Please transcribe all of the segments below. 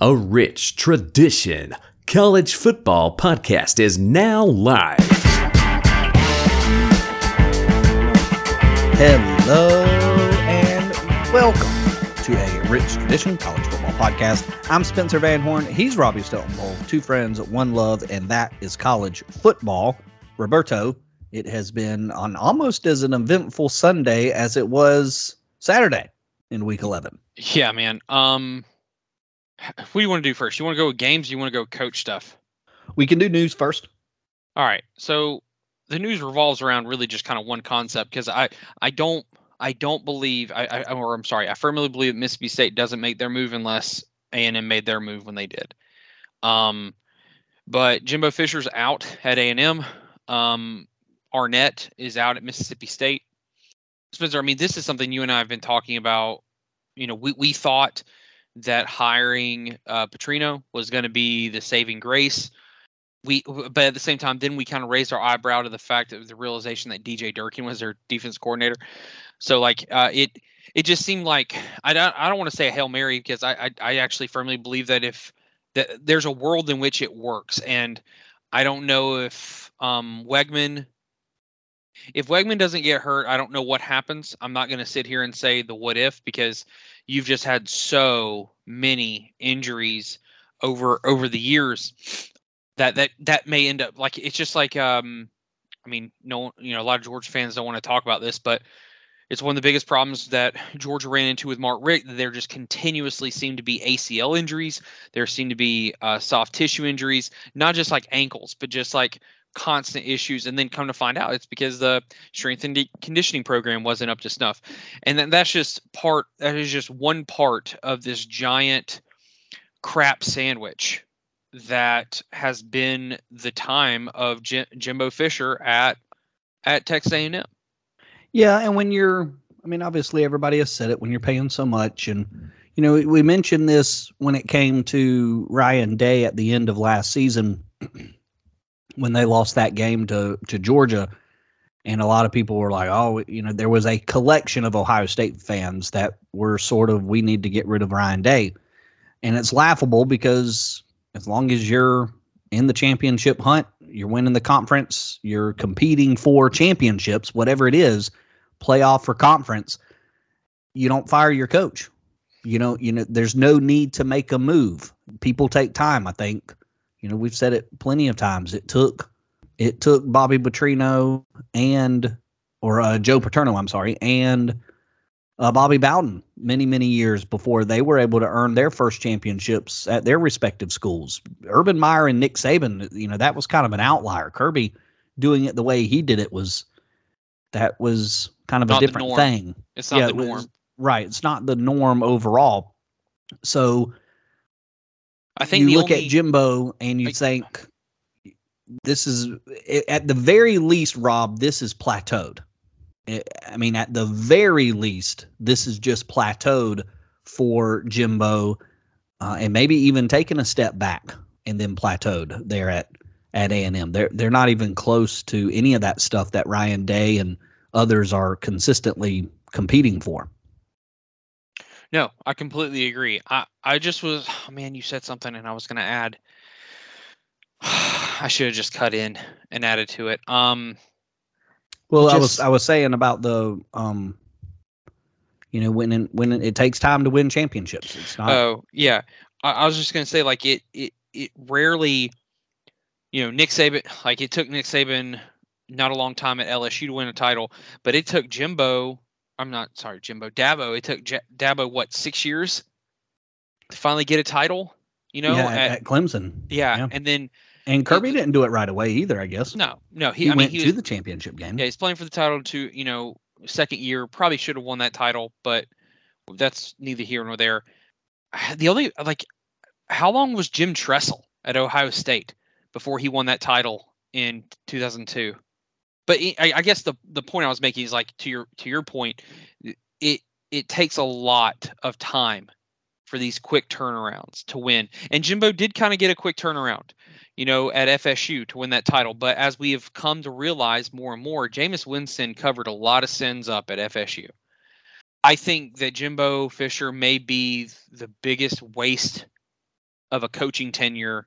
A rich tradition. College Football Podcast is now live. Hello and welcome to a Rich Tradition College Football Podcast. I'm Spencer Van Horn. He's Robbie Steltenbowl. Two friends, one love, and that is college football. Roberto, it has been on almost as an eventful Sunday as it was Saturday in week 11. Yeah, man. Um, what do you want to do first? You want to go with games? you want to go coach stuff? We can do news first. All right. So the news revolves around really just kind of one concept because I I don't I don't believe I, I or I'm sorry I firmly believe that Mississippi State doesn't make their move unless A and M made their move when they did. Um, but Jimbo Fisher's out at A and M. Um, Arnett is out at Mississippi State. Spencer, I mean, this is something you and I have been talking about. You know, we we thought that hiring uh, Petrino was going to be the saving grace. We, but at the same time, then we kind of raised our eyebrow to the fact of the realization that DJ Durkin was their defense coordinator. So like uh, it, it just seemed like I don't, I don't want to say a hail mary because I, I, I actually firmly believe that if that there's a world in which it works, and I don't know if um, Weigman if Weigman doesn't get hurt, I don't know what happens. I'm not going to sit here and say the what if because you've just had so many injuries over over the years that that that may end up like it's just like um I mean no you know a lot of Georgia fans don't want to talk about this but it's one of the biggest problems that Georgia ran into with Mark Richt. There just continuously seem to be ACL injuries. There seem to be uh, soft tissue injuries, not just like ankles, but just like constant issues and then come to find out it's because the strength and conditioning program wasn't up to snuff and then that's just part that is just one part of this giant crap sandwich that has been the time of Jim, Jimbo Fisher at at Texas A&M. Yeah, and when you're I mean obviously everybody has said it when you're paying so much and you know we mentioned this when it came to Ryan Day at the end of last season when they lost that game to to Georgia, and a lot of people were like, "Oh, you know, there was a collection of Ohio State fans that were sort of we need to get rid of Ryan Day," and it's laughable because as long as you're in the championship hunt, you're winning the conference, you're competing for championships, whatever it is, playoff or conference, you don't fire your coach. You know, you know, there's no need to make a move. People take time, I think. You know, we've said it plenty of times. It took it took Bobby Petrino and or uh, Joe Paterno, I'm sorry, and uh, Bobby Bowden many many years before they were able to earn their first championships at their respective schools. Urban Meyer and Nick Saban, you know, that was kind of an outlier. Kirby doing it the way he did it was that was kind of not a different thing. It's not yeah, the norm. Was, right. It's not the norm overall. So I think you look only, at Jimbo and you think this is at the very least, Rob. This is plateaued. I mean, at the very least, this is just plateaued for Jimbo, uh, and maybe even taking a step back and then plateaued there at at A and M. They're they're not even close to any of that stuff that Ryan Day and others are consistently competing for. No, I completely agree. I I just was oh man, you said something and I was going to add I should have just cut in and added to it. Um well, just, I was I was saying about the um you know when in, when it takes time to win championships. It's not Oh, yeah. I, I was just going to say like it it it rarely you know, Nick Saban like it took Nick Saban not a long time at LSU to win a title, but it took Jimbo I'm not sorry, Jimbo Dabo. It took J- Dabo what six years to finally get a title. You know, yeah, at, at, Clemson. Yeah, yeah, and then and Kirby it, didn't do it right away either. I guess. No, no, he, he I went mean, to was, the championship game. Yeah, he's playing for the title to you know second year. Probably should have won that title, but that's neither here nor there. The only like, how long was Jim Tressel at Ohio State before he won that title in 2002? But I, I guess the the point I was making is like to your to your point, it it takes a lot of time for these quick turnarounds to win. And Jimbo did kind of get a quick turnaround, you know, at FSU to win that title. But as we have come to realize more and more, Jameis Winston covered a lot of sins up at FSU. I think that Jimbo Fisher may be the biggest waste of a coaching tenure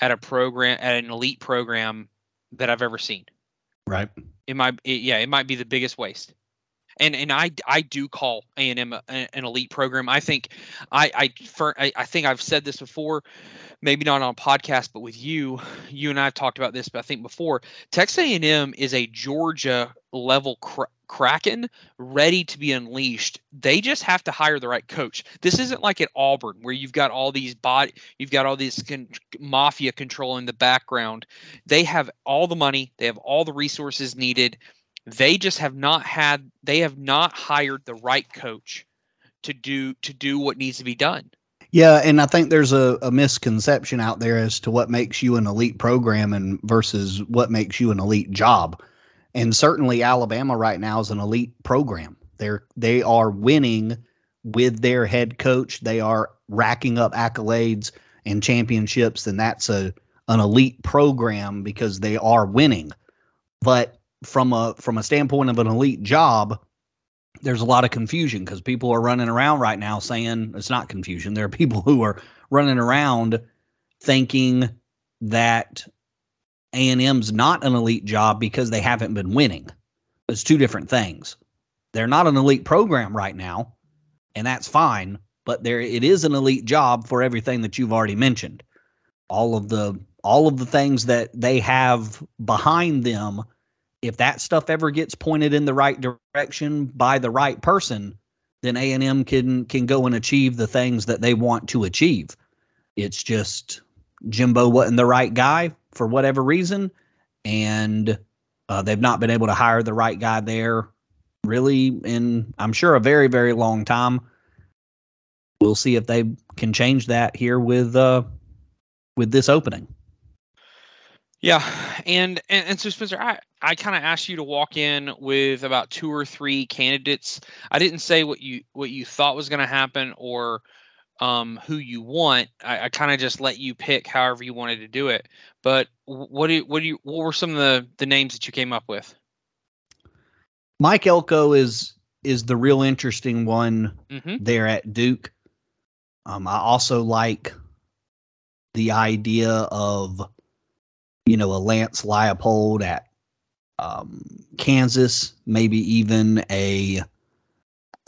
at a program at an elite program that I've ever seen. Right. It might, it, yeah, it might be the biggest waste. And and I I do call A and M an elite program. I think I I, for, I I think I've said this before, maybe not on a podcast, but with you, you and I have talked about this. But I think before Texas A and M is a Georgia level Kraken ready to be unleashed. They just have to hire the right coach. This isn't like at Auburn where you've got all these body, you've got all this con- mafia control in the background. They have all the money, they have all the resources needed. They just have not had they have not hired the right coach to do to do what needs to be done. Yeah, and I think there's a, a misconception out there as to what makes you an elite program and versus what makes you an elite job and certainly Alabama right now is an elite program. They're they are winning with their head coach. They are racking up accolades and championships, and that's a an elite program because they are winning. But from a from a standpoint of an elite job, there's a lot of confusion because people are running around right now saying it's not confusion. There are people who are running around thinking that a&M's not an elite job because they haven't been winning. It's two different things. They're not an elite program right now, and that's fine, but there it is an elite job for everything that you've already mentioned. All of the all of the things that they have behind them, if that stuff ever gets pointed in the right direction by the right person, then A&M can can go and achieve the things that they want to achieve. It's just Jimbo wasn't the right guy for whatever reason, and uh, they've not been able to hire the right guy there really in I'm sure a very very long time. We'll see if they can change that here with uh, with this opening. Yeah, and and, and so Spencer, I I kind of asked you to walk in with about two or three candidates. I didn't say what you what you thought was going to happen or um, who you want. I, I kind of just let you pick however you wanted to do it. But what do you, what do you what were some of the the names that you came up with? Mike Elko is is the real interesting one mm-hmm. there at Duke. Um, I also like the idea of you know a Lance Leipold at um, Kansas, maybe even a.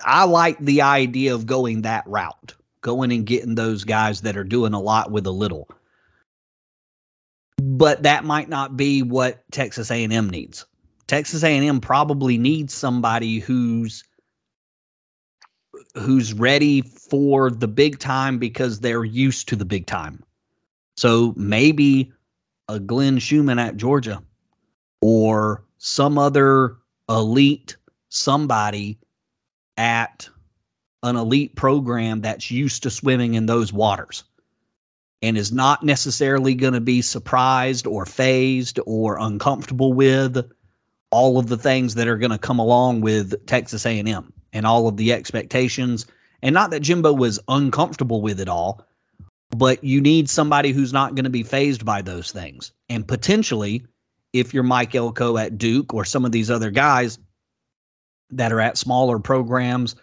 I like the idea of going that route going and getting those guys that are doing a lot with a little. But that might not be what Texas A&M needs. Texas A&M probably needs somebody who's who's ready for the big time because they're used to the big time. So maybe a Glenn Schumann at Georgia or some other elite somebody at an elite program that's used to swimming in those waters and is not necessarily going to be surprised or phased or uncomfortable with all of the things that are going to come along with Texas A&M and all of the expectations. And not that Jimbo was uncomfortable with it all but you need somebody who's not going to be phased by those things and potentially if you're Mike Elko at Duke or some of these other guys that are at smaller programs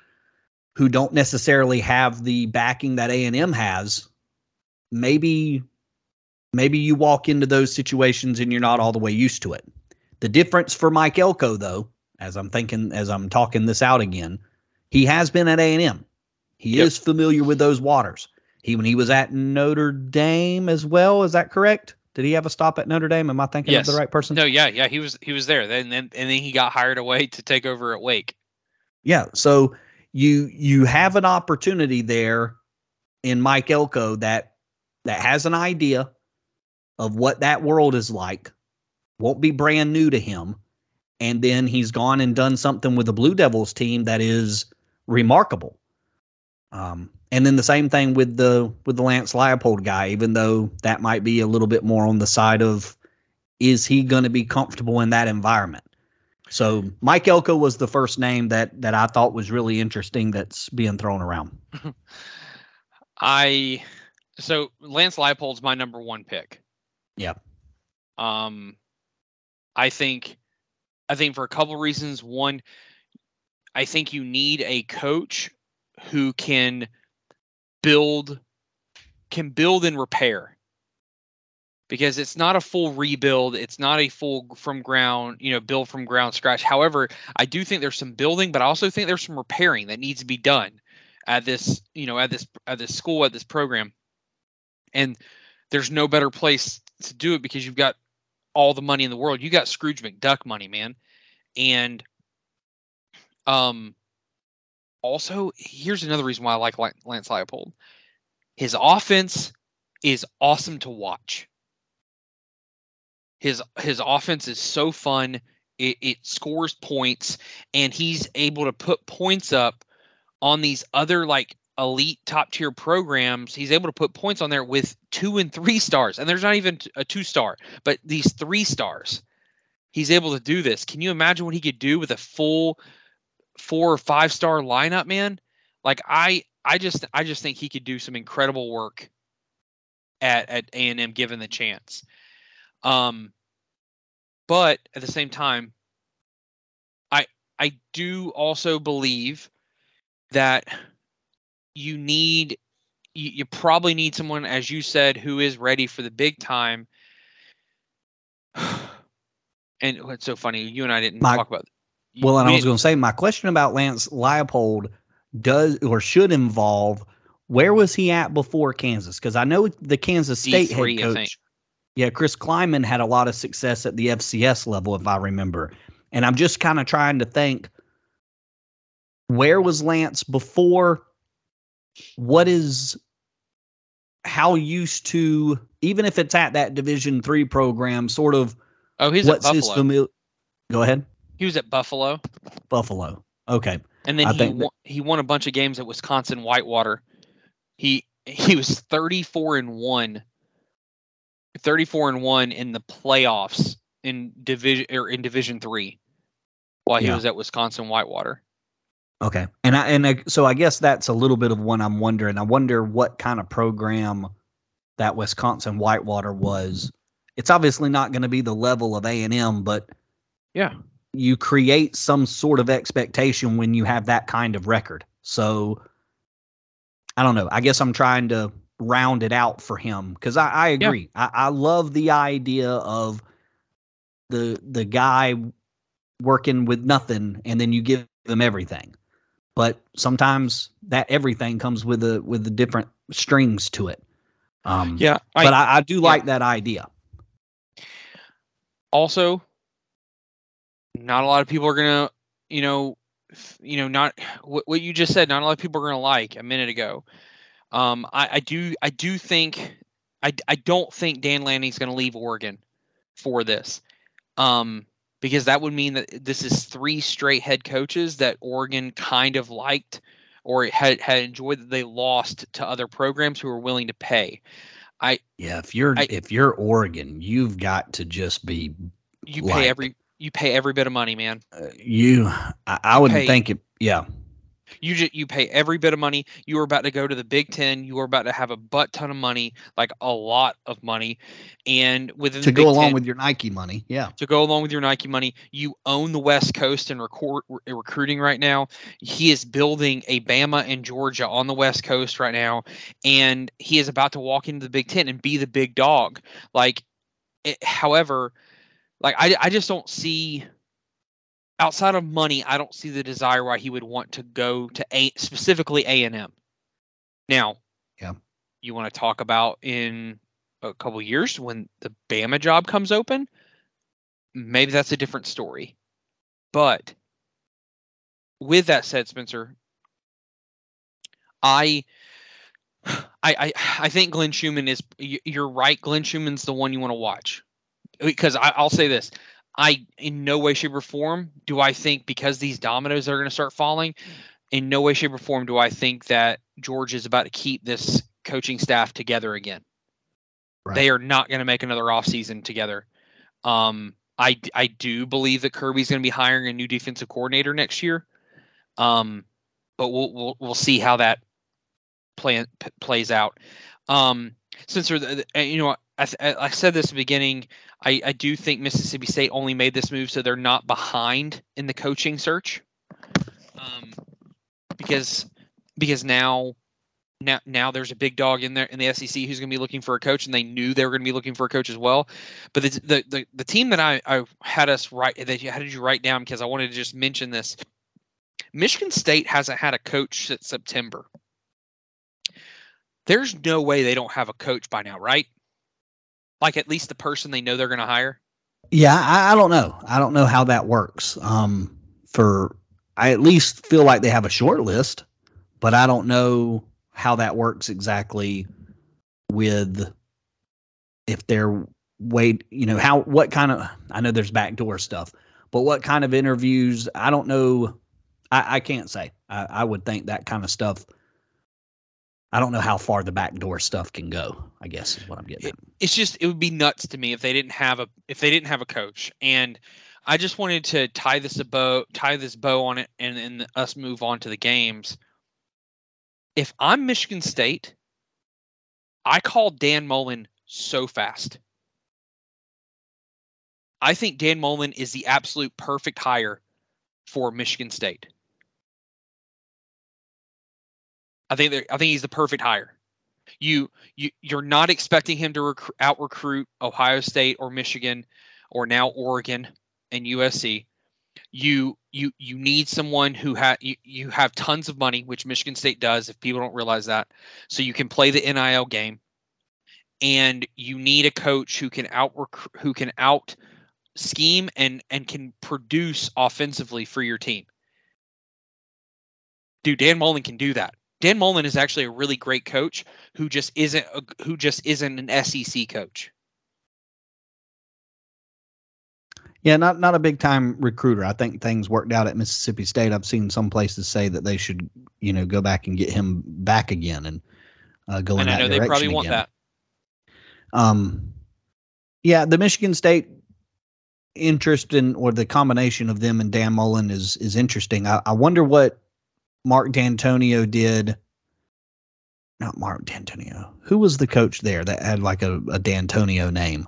who don't necessarily have the backing that A&M has, maybe maybe you walk into those situations and you're not all the way used to it. The difference for Mike Elko though, as I'm thinking as I'm talking this out again, he has been at A&M. He yep. is familiar with those waters. He when he was at Notre Dame as well, is that correct? Did he have a stop at Notre Dame? Am I thinking yes. of the right person? No, yeah, yeah, he was he was there. Then and, and then he got hired away to take over at Wake. Yeah, so you you have an opportunity there in Mike Elko that that has an idea of what that world is like, won't be brand new to him, and then he's gone and done something with the Blue Devils team that is remarkable. Um, and then the same thing with the with the Lance Leipold guy, even though that might be a little bit more on the side of is he going to be comfortable in that environment? So Mike Elko was the first name that that I thought was really interesting that's being thrown around. I so Lance Leipold's my number one pick. Yeah. Um I think I think for a couple reasons. One, I think you need a coach who can build can build and repair. Because it's not a full rebuild it's not a full from ground you know build from ground scratch. However i do think there's some building but i also think there's some repairing that needs to be done at this you know at this at this school at this program. And there's no better place to do it because you've got all the money in the world. You got scrooge mcduck money man. And um also here's another reason why i like lance leipold his offense is awesome to watch his his offense is so fun. It, it scores points, and he's able to put points up on these other like elite top tier programs. He's able to put points on there with two and three stars, and there's not even a two star, but these three stars. He's able to do this. Can you imagine what he could do with a full four or five star lineup, man? Like I, I just, I just think he could do some incredible work at at A and M given the chance. Um, but at the same time, I I do also believe that you need you, you probably need someone, as you said, who is ready for the big time. and what's so funny, you and I didn't my, talk about. Well, and I was going to say my question about Lance Leipold does or should involve where was he at before Kansas? Because I know the Kansas State D3, head coach yeah, Chris Klieman had a lot of success at the FCS level, if I remember. And I'm just kind of trying to think where was Lance before? What is how used to even if it's at that Division three program, sort of. Oh, he's what's at Buffalo. his familiar? Go ahead. He was at Buffalo. Buffalo. Okay. And then I he won, that, he won a bunch of games at Wisconsin Whitewater. He he was 34 and 1 34 and 1 in the playoffs in division or in division 3 while he yeah. was at Wisconsin Whitewater. Okay. And I and I, so I guess that's a little bit of what I'm wondering. I wonder what kind of program that Wisconsin Whitewater was. It's obviously not going to be the level of A&M, but yeah. You create some sort of expectation when you have that kind of record. So I don't know. I guess I'm trying to round it out for him because I, I agree. Yeah. I, I love the idea of the the guy working with nothing and then you give them everything. But sometimes that everything comes with a with the different strings to it. Um, yeah, I, but I, I do yeah. like that idea. Also, not a lot of people are gonna, you know, you know, not what, what you just said. Not a lot of people are gonna like a minute ago. Um, I, I do I do think I, I don't think Dan Lanning's going to leave Oregon for this. Um, because that would mean that this is three straight head coaches that Oregon kind of liked or had had enjoyed that they lost to other programs who were willing to pay. I yeah, if you're I, if you're Oregon, you've got to just be you pay every you pay every bit of money, man. Uh, you I, I would think it yeah. You just you pay every bit of money. You are about to go to the Big Ten. You are about to have a butt ton of money, like a lot of money, and within to go Big along 10, with your Nike money, yeah. To go along with your Nike money, you own the West Coast and record recruiting right now. He is building a Bama and Georgia on the West Coast right now, and he is about to walk into the Big Ten and be the big dog. Like, it, however, like I I just don't see outside of money, I don't see the desire why he would want to go to a specifically A and M. Now, yeah, you want to talk about in a couple years when the Bama job comes open, maybe that's a different story. But with that said, Spencer, I. I, I I think Glenn Schumann is you're right. Glenn Schumann's the one you want to watch because I, will say this: I in no way, shape, or form do I think because these dominoes are going to start falling. In no way, shape, or form do I think that George is about to keep this coaching staff together again. Right. They are not going to make another offseason together. Um, I I do believe that Kirby's going to be hiring a new defensive coordinator next year. Um, but we'll we'll we'll see how that play, p- plays out. Um, since the, you know I, I said this at the beginning. I, I do think Mississippi State only made this move so they're not behind in the coaching search. Um, because because now now now there's a big dog in there in the SEC who's going to be looking for a coach, and they knew they were going to be looking for a coach as well. But the the the, the team that I, I had us write that you, how did you write down because I wanted to just mention this. Michigan State hasn't had a coach since September. There's no way they don't have a coach by now, right? Like at least the person they know they're going to hire. Yeah, I, I, don't know. I don't know how that works. Um, for I at least feel like they have a short list, but I don't know how that works exactly with if they're wait, you know, how what kind of I know there's backdoor stuff, but what kind of interviews? I don't know. I, I can't say. I, I would think that kind of stuff. I don't know how far the backdoor stuff can go. I guess is what I'm getting. At. It's just it would be nuts to me if they didn't have a if they didn't have a coach, and I just wanted to tie this a bow tie this bow on it, and and us move on to the games if I'm Michigan State, I call Dan Mullen so fast. I think Dan Mullen is the absolute perfect hire for Michigan State. I think I think he's the perfect hire. You you you're not expecting him to rec- out recruit Ohio State or Michigan or now Oregon and USC you you you need someone who have you, you have tons of money which michigan state does if people don't realize that. So you can play the nil game. And you need a coach who can out who can out scheme and and can produce offensively for your team. Dude dan mullen can do that dan mullen is actually a really great coach who just isn't a, who just isn't an sec coach Yeah, not not a big time recruiter. I think things worked out at Mississippi State. I've seen some places say that they should, you know, go back and get him back again and uh, go and in I know they probably want again. that. Um, yeah, the Michigan State interest in or the combination of them and Dan Mullen is is interesting. I, I wonder what Mark Dantonio did. Not Mark Dantonio. Who was the coach there that had like a, a Dantonio name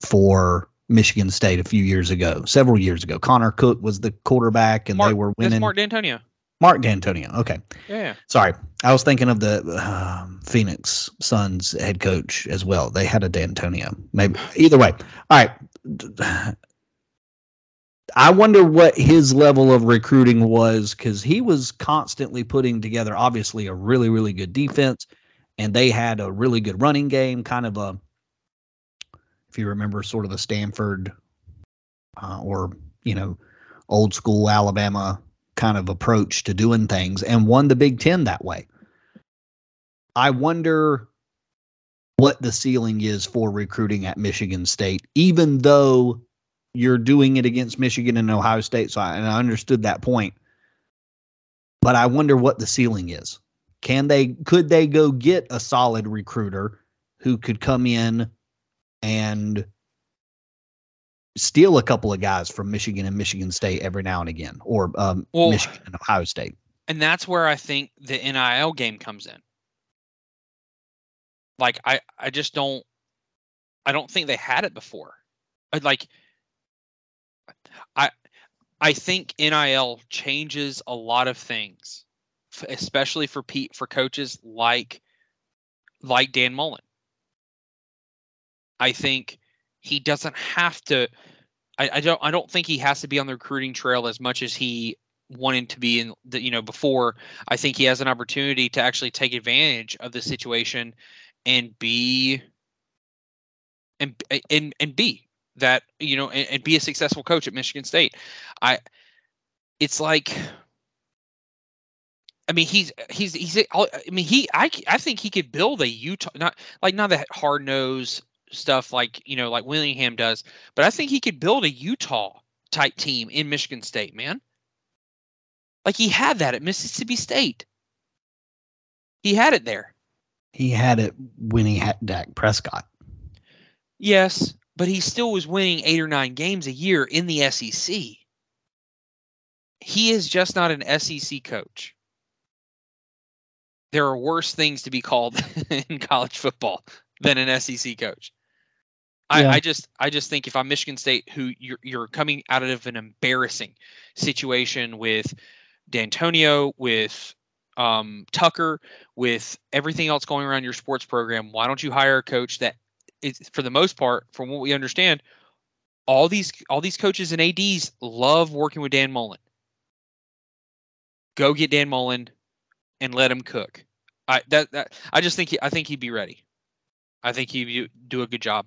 for Michigan State a few years ago, several years ago. Connor Cook was the quarterback, and Mark, they were winning. Mark Dantonio. Mark Dantonio. Okay. Yeah. Sorry, I was thinking of the um, Phoenix Suns head coach as well. They had a Dantonio. Maybe either way. All right. I wonder what his level of recruiting was because he was constantly putting together, obviously, a really, really good defense, and they had a really good running game, kind of a if you remember sort of a Stanford uh, or, you know, old school Alabama kind of approach to doing things and won the Big Ten that way. I wonder what the ceiling is for recruiting at Michigan State, even though you're doing it against Michigan and Ohio State. So I, and I understood that point. But I wonder what the ceiling is. Can they could they go get a solid recruiter who could come in and steal a couple of guys from Michigan and Michigan State every now and again, or um, well, Michigan and Ohio State. And that's where I think the NIL game comes in. Like I, I just don't, I don't think they had it before. Like, I, I think NIL changes a lot of things, especially for Pete for coaches like, like Dan Mullen. I think he doesn't have to. I, I don't. I don't think he has to be on the recruiting trail as much as he wanted to be in the you know before i think he has an opportunity to actually take advantage of the situation and be and and and be that you know and, and, be a successful coach at michigan state i it's like i mean he's he's he's i mean he i i think he could build a utah not like not that hard nose stuff like you know like Whittingham does, but I think he could build a Utah type team in Michigan State, man. Like he had that at Mississippi State. He had it there. He had it when he had Dak Prescott. Yes, but he still was winning eight or nine games a year in the SEC. He is just not an SEC coach. There are worse things to be called in college football than an SEC coach. I, yeah. I just I just think if I'm Michigan State, who you're you're coming out of an embarrassing situation with Dantonio, with um, Tucker, with everything else going around your sports program, why don't you hire a coach that is, for the most part, from what we understand, all these all these coaches and ads love working with Dan Mullen. Go get Dan Mullen, and let him cook. I that, that I just think he, I think he'd be ready. I think he'd do a good job.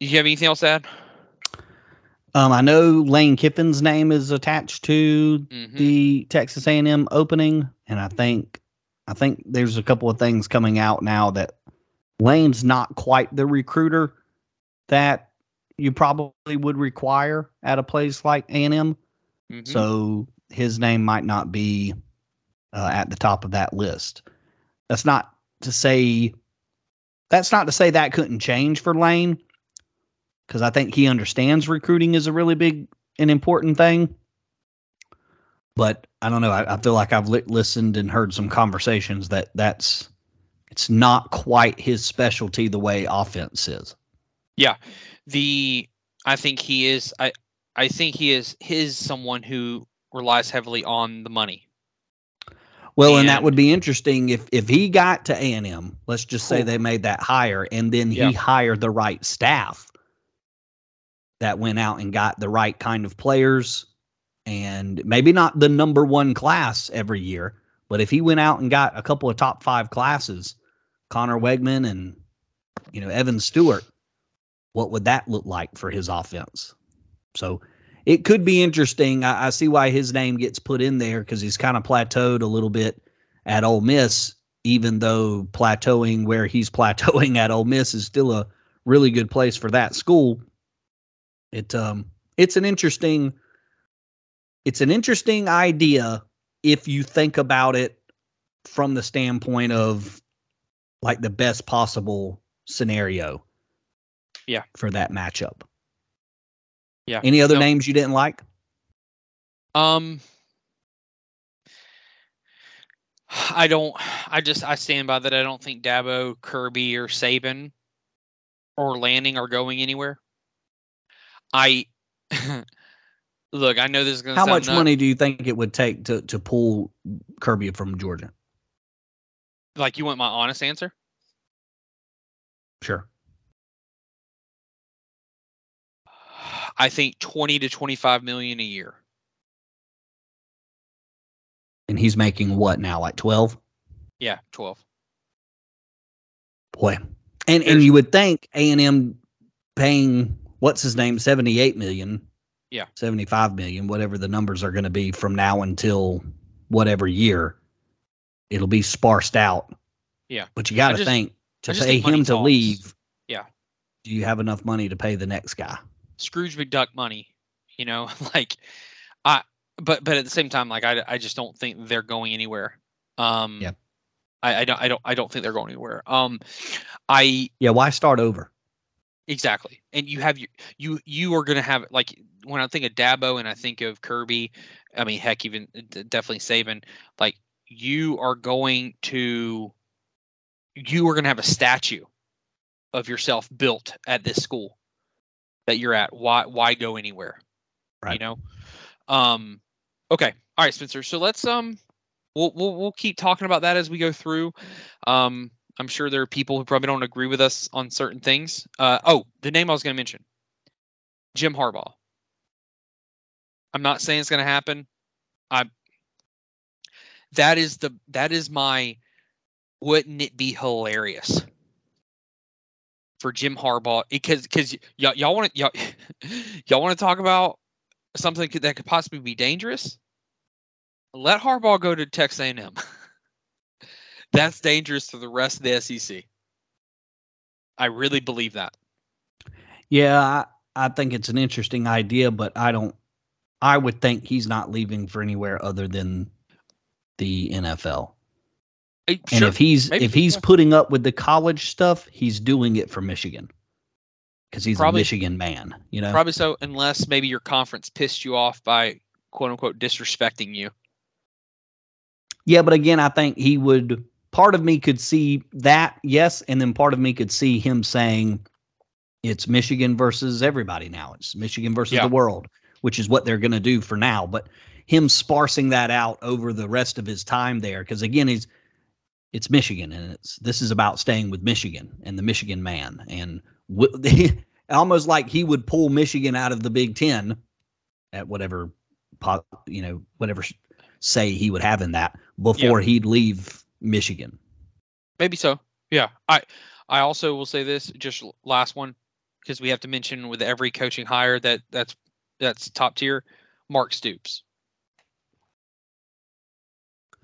You have anything else to add? Um, I know Lane Kiffin's name is attached to Mhm. the Texas A&M opening, and I think I think there's a couple of things coming out now that Lane's not quite the recruiter that you probably would require at a place like A&M. Mhm. So his name might not be uh, at the top of that list. That's not to say that's not to say that couldn't change for Lane because I think he understands recruiting is a really big and important thing. But I don't know. I, I feel like I've li- listened and heard some conversations that that's it's not quite his specialty the way offense is. Yeah. The I think he is I I think he is his someone who relies heavily on the money. Well, and, that would be interesting if if he got to A and M. Let's just say Cool. they made that hire, and then he hired the right staff that went out and got the right kind of players, and maybe not the number one class every year, but if he went out and got a couple of top five classes, Conner Weigman and you know Evan Stewart, what would that look like for his offense? So it could be interesting. I, I see why his name gets put in there because he's kind of plateaued a little bit at Ole Miss, even though plateauing where he's plateauing at Ole Miss is still a really good place for that school. It um it's an interesting it's an interesting idea if you think about it from the standpoint of like the best possible scenario. Yeah. For that matchup. Yeah. Any other No. names you didn't like? Um I don't I just I stand by that I don't think Dabo, Kirby, or Saban or Lanning are going anywhere. I look, I know this is gonna How sound much nut- money do you think it would take to to pull Kirby from Georgia? Like you want my honest answer? Sure. I think twenty to twenty five million a year. And he's making what now, like twelve? Yeah, twelve. Boy, and and you would think A and M paying what's his name seventy eight million, Yeah. seventy five million, whatever the numbers are going to be from now until whatever year, it'll be sparsed out. Yeah. but you got to think to pay think him to talks. leave. Yeah. do you have enough money to pay the next guy? Scrooge McDuck money, you know, like I but but at the same time, like I I just don't think they're going anywhere. Um Yep. I, I don't I don't I don't think they're going anywhere. Um I Yeah, why start over? exactly. And you have your you you are gonna have like when I think of Dabo and I think of Kirby, I mean heck even definitely Saban, like you are going to you are gonna have a statue of yourself built at this school that you're at. Why why go anywhere? You know? Um okay. All right, Spencer. So let's um we'll we'll we'll keep talking about that as we go through. Um I'm sure there are people who probably don't agree with us on certain things. Uh oh, the name I was gonna mention. Jim Harbaugh. I'm not saying it's gonna happen. I that is the that is my wouldn't it be hilarious for Jim Harbaugh because because y'all y'all want to y'all y'all want to talk about something that could possibly be dangerous. Let Harbaugh go to Texas A&M. That's dangerous to the rest of the SEC. I really believe that. Yeah, I, I think it's an interesting idea, but I don't. I would think he's not leaving for anywhere other than the NFL. Uh, And sure, if he's maybe, if he's yeah. putting up with the college stuff, he's doing it for Michigan because he's Probably- a Michigan man. You know, probably so, unless maybe your conference pissed you off by quote unquote disrespecting you. yeah. But again, I think he would. Part of me could see that, yes, and then part of me could see him saying it's Michigan versus everybody now. It's Michigan versus Yeah. the world, which is what they're going to do for now. But him sparsing that out over the rest of his time there because again he's it's Michigan and it's this is about staying with Michigan and the Michigan man and w- almost like he would pull Michigan out of the Big 10 at whatever you know whatever say he would have in that before he'd leave Michigan. Maybe so. Yeah. I I also will say this just last one because we have to mention with every coaching hire that that's that's top tier Mark Stoops.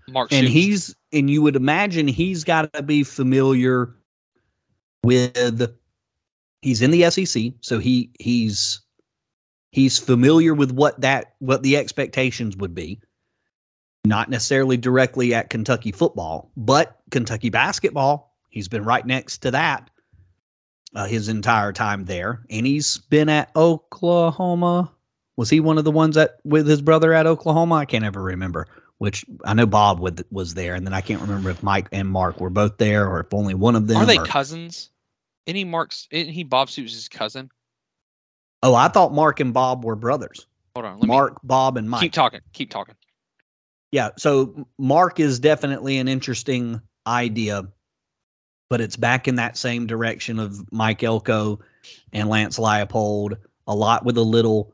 Mark and he's and you would imagine he's got to be familiar with he's in the SEC so he he's he's familiar with what that what the expectations would be. Not necessarily directly at Kentucky football but Kentucky basketball he's been right next to that uh, his entire time there. And he's been at Oklahoma. Was he one of the ones that with his brother at Oklahoma? I can't ever remember which I know Bob was there, and then I can't remember if Mike and Mark were both there or if only one of them. Are they or, cousins? Any Mark's? Isn't he Bob Stoops' cousin? Oh, I thought Mark and Bob were brothers. Hold on, Mark, me, Bob, and Mike. Keep talking. Keep talking. Yeah, so Mark is definitely an interesting idea, but it's back in that same direction of Mike Elko and Lance Leipold, a lot with a little,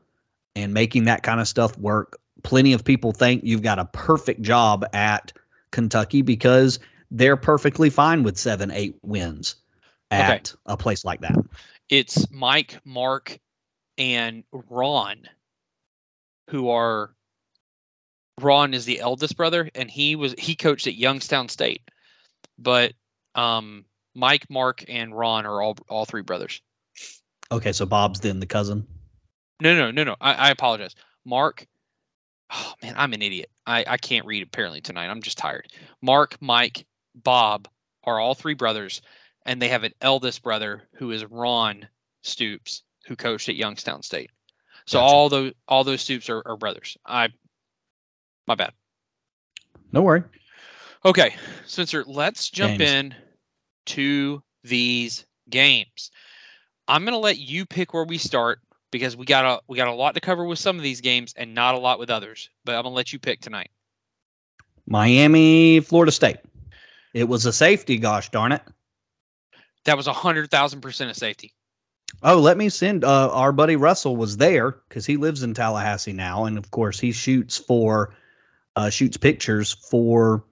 and making that kind of stuff work plenty of people think you've got a perfect job at Kentucky because they're perfectly fine with seven, eight wins at okay. a place like that. It's Mike, Mark, and Ron who are Ron is the eldest brother and he was he coached at Youngstown State. But um Mike, Mark, and Ron are all all three brothers. Okay, so Bob's then the cousin. No, no, no, no. I, I apologize. Mark, oh man, I'm an idiot. I, I can't read apparently tonight. I'm just tired. Mark, Mike, Bob are all three brothers, and they have an eldest brother who is Ron Stoops, who coached at Youngstown State. So gotcha. all those all those Stoops are, are brothers. I my bad. No worry. Okay, Spencer, let's jump games. in to these games. I'm going to let you pick where we start because we got a we got a lot to cover with some of these games and not a lot with others. But I'm gonna let you pick tonight. Miami, Florida State. It was a safety. Gosh darn it. That was a hundred thousand percent a safety. Oh, let me send. Uh, our buddy Russell was there because he lives in Tallahassee now, and of course he shoots for, uh, shoots pictures for,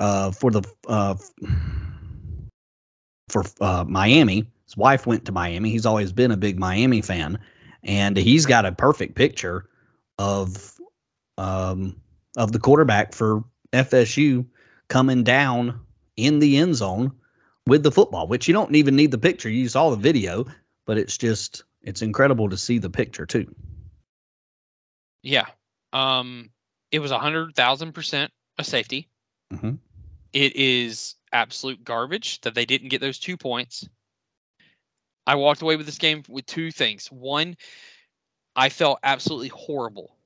uh, for the uh, for uh, Miami. His wife went to Miami. He's always been a big Miami fan, and he's got a perfect picture of um, of the quarterback for FSU coming down in the end zone with the football, which you don't even need the picture. You saw the video, but it's just it's incredible to see the picture too. Yeah. Um it was a hundred thousand percent a safety. Mm-hmm. It is absolute garbage that they didn't get those two points. I walked away with this game with two things. One, I felt absolutely horrible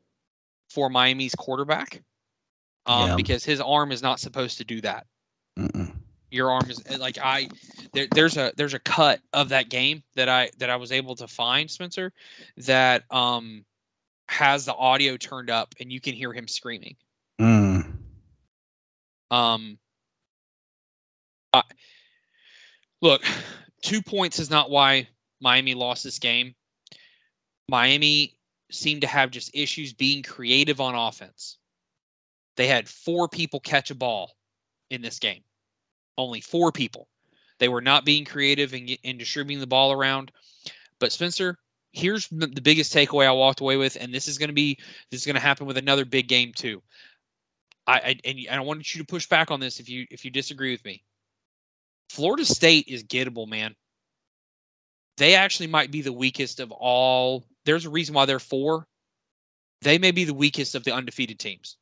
for Miami's quarterback um, yeah. because his arm is not supposed to do that. Mm-mm. Your arm is eh, like I there, there's a there's a cut of that game that I that I was able to find Spencer that um has the audio turned up and you can hear him screaming. Mm. Um. I, look, two points is not why Miami lost this game. Miami seemed to have just issues being creative on offense. They had four people catch a ball in this game. Only four people. They were not being creative in distributing the ball around. But Spencer, here's the biggest takeaway I walked away with, and this is going to be this is going to happen with another big game too. I, I and I wanted you to push back on this if you if you disagree with me. Florida State is gettable, man. They actually might be the weakest of all. There's a reason why they're four. They may be the weakest of the undefeated teams.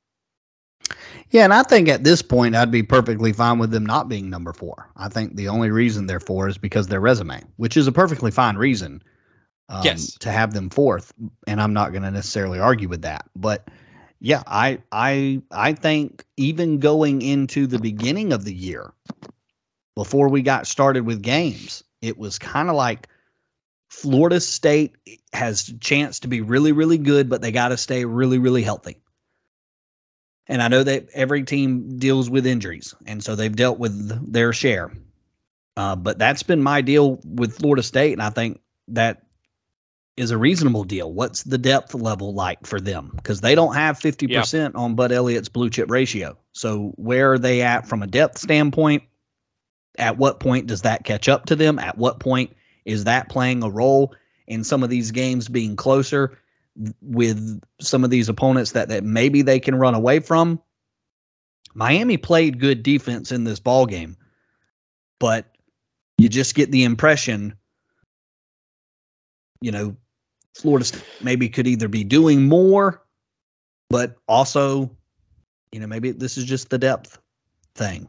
Yeah, and I think at this point I'd be perfectly fine with them not being number four. I think the only reason they're four is because their resume, which is a perfectly fine reason um, yes. to have them fourth. And I'm not going to necessarily argue with that. But yeah, I I I think even going into the beginning of the year, before we got started with games, it was kind of like Florida State has a chance to be really, really good, but they got to stay really, really healthy. And I know that every team deals with injuries, and so they've dealt with their share. Uh, but that's been my deal with Florida State, and I think that is a reasonable deal. What's the depth level like for them? Because they don't have 50% on Bud Elliott's blue chip ratio. So where are they at from a depth standpoint? At what point does that catch up to them? At what point is that playing a role in some of these games being closer with some of these opponents that, that maybe they can run away from? Miami played good defense in this ball game, but you just get the impression you know, Florida State maybe could either be doing more, but also, you know, maybe this is just the depth thing.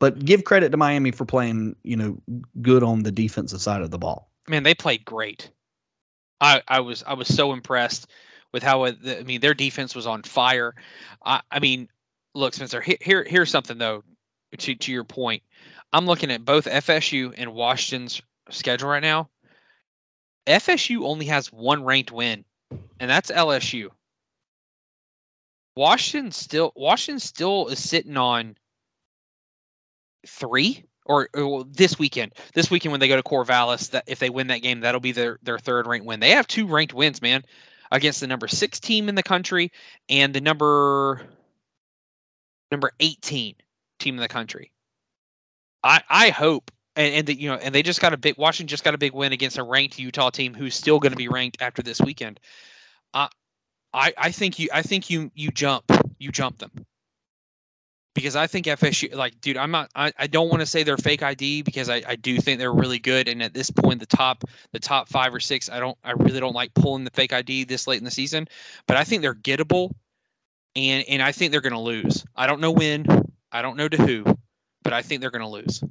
But give credit to Miami for playing, you know, good on the defensive side of the ball. Man, they played great. I, I was I was so impressed with how uh, it, I mean their defense was on fire. I, I mean, look, Spencer. Here, here here's something though. To to your point, I'm looking at both FSU and Washington's schedule right now. FSU only has one ranked win, and that's LSU. Washington still Washington still is sitting on three or, or, this weekend. This weekend when they go to Corvallis, that if they win that game, that'll be their their third ranked win. They have two ranked wins, man, against the number six team in the country and the number number eighteen team in the country. I I hope and, and the, you know, and they just got a big Washington just got a big win against a ranked Utah team who's still going to be ranked after this weekend. Uh, I I think you I think you you jump you jump them because I think FSU like dude I'm not I, I don't want to say they're fake ID because I, I do think they're really good and at this point the top the top five or six I don't I really don't like pulling the fake ID this late in the season but I think they're gettable and and I think they're going to lose I don't know when I don't know to who but I think they're going to lose.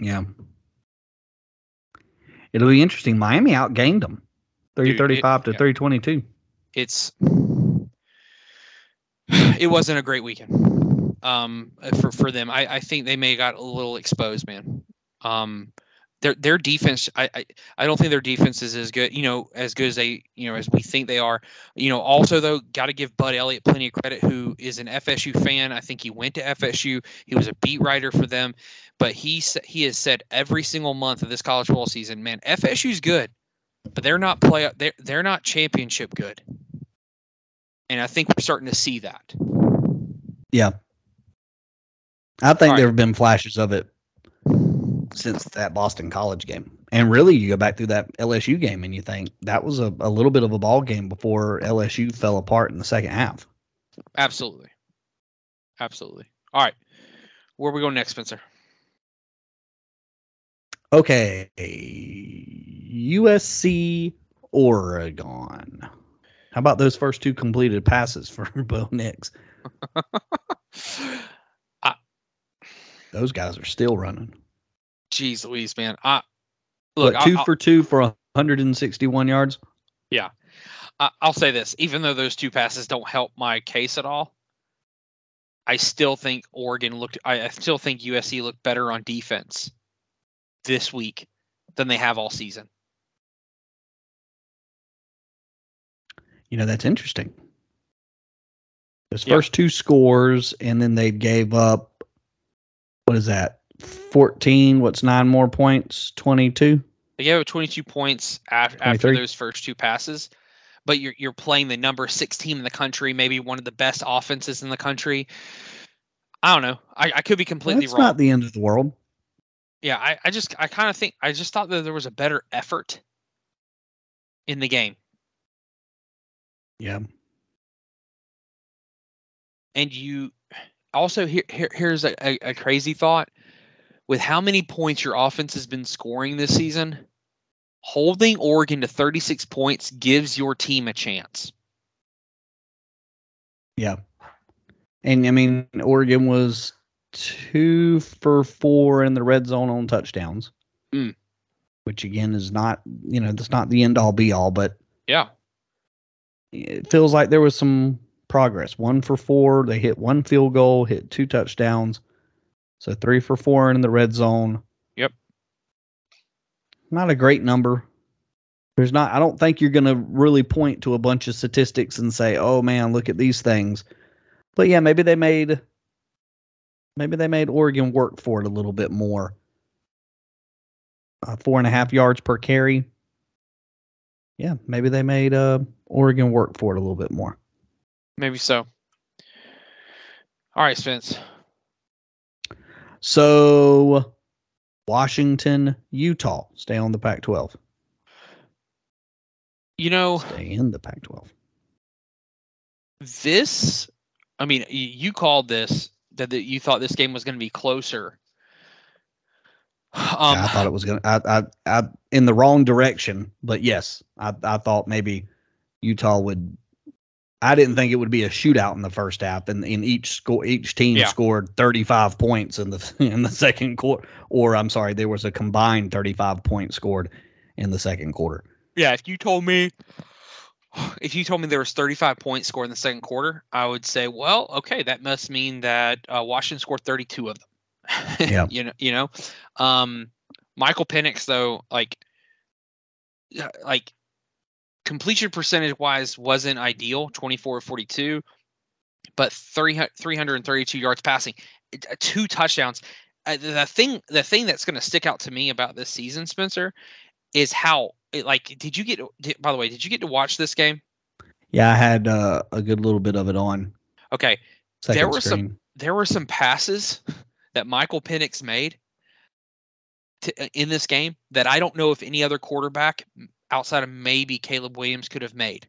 Yeah. It'll be interesting. Miami outgained them 335 to yeah. 322. It's it wasn't a great weekend um for for them. I I think they may have got a little exposed, man. Um their their defense I, I I don't think their defense is as good you know as good as they you know as we think they are. You know also though got to give Bud Elliott plenty of credit who is an FSU fan. I think he went to FSU he was a beat writer for them. But he he has said every single month of this college football season man FSU's good but they're not play they're, they're not championship good. And I think we're starting to see that. Yeah I think there have been flashes of it since that Boston College game. And really, you go back through that LSU game and you think that was a, a little bit of a ball game before LSU fell apart in the second half. Absolutely. Absolutely. All right. Where we go next, Spencer? Okay. USC Oregon. How about those first two completed passes for Bo Nix? Those guys are still running. Jeez Louise, man. I look what, 2 I'll, for two for 161 yards. Yeah. I, I'll say this, even though those two passes don't help my case at all, I still think Oregon looked I, I still think USC looked better on defense this week than they have all season. You know, that's interesting. Those yep. first two scores, and then they gave up what is that? 14. What's nine more points? 22. They gave 22 points after, after those first two passes, but you're you're playing the number six team in the country, maybe one of the best offenses in the country. I don't know. I, I could be completely That's wrong. It's not the end of the world. Yeah, I, I just I kind of think I just thought that there was a better effort in the game. Yeah. And you also here, here here's a, a, a crazy thought with how many points your offense has been scoring this season, holding Oregon to 36 points gives your team a chance. Yeah. And I mean, Oregon was two for four in the red zone on touchdowns, mm. which again is not, you know, that's not the end all be all, but yeah, it feels like there was some progress. One for four. They hit one field goal, hit two touchdowns. So three for four in the red zone. Yep. Not a great number. There's not, I don't think you're going to really point to a bunch of statistics and say, oh man, look at these things. but yeah, maybe they made maybe they made Oregon work for it a little bit more. Uh, four and a half yards per carry. Yeah, maybe they made uh, Oregon work for it a little bit more. Maybe so. All right, Spence. So, Washington, Utah, stay on the Pac 12. You know, Stay in the Pac 12. this, I mean, you called this that that you thought this game was going to be closer. Um, Yeah, I thought it was gonna. I, I, I, in the wrong direction, but yes, I, I thought maybe Utah would. I didn't think it would be a shootout in the first half, and in each score, each team Yeah. scored 35 points in the in the second quarter. Or I'm sorry, there was a combined 35 points scored in the second quarter. yeah, if you told me, if you told me there was 35 points scored in the second quarter, I would say, well, okay, that must mean that uh, Washington scored 32 of them. Yeah. you know, you know, um, Michael Penix though, like, like completion percentage wise wasn't ideal, 24 42, but 300 332 yards passing, uh, two touchdowns. Uh, the thing, the thing that's going to stick out to me about this season, Spencer, is how like did you get did, by the way did you get to watch this game? Yeah, I had uh, a good little bit of it on. Okay. Second There were some- there were some passes that michael Penix made to, uh, in this game that i don't know if any other quarterback outside of maybe caleb williams could have made.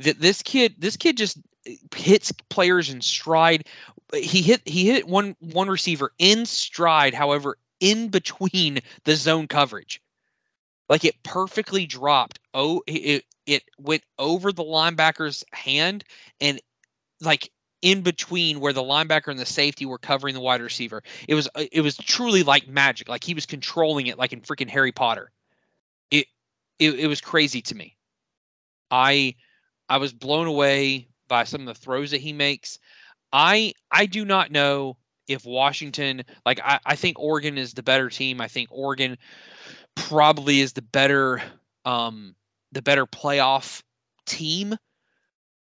Th- this kid this kid just uh, hits players in stride. He hit he hit one one receiver in stride however in between the zone coverage. Like it perfectly dropped. Oh it it- went over the linebacker's hand and like in between where the linebacker and the safety were covering the wide receiver. It was uh, it was truly like magic. Like he was controlling it like in freaking harry potter it it, was crazy to me. I i was blown away by some of the throws that he makes. I i do not know if washington like i i think oregon is the better team. I think oregon probably is the better um the better playoff team.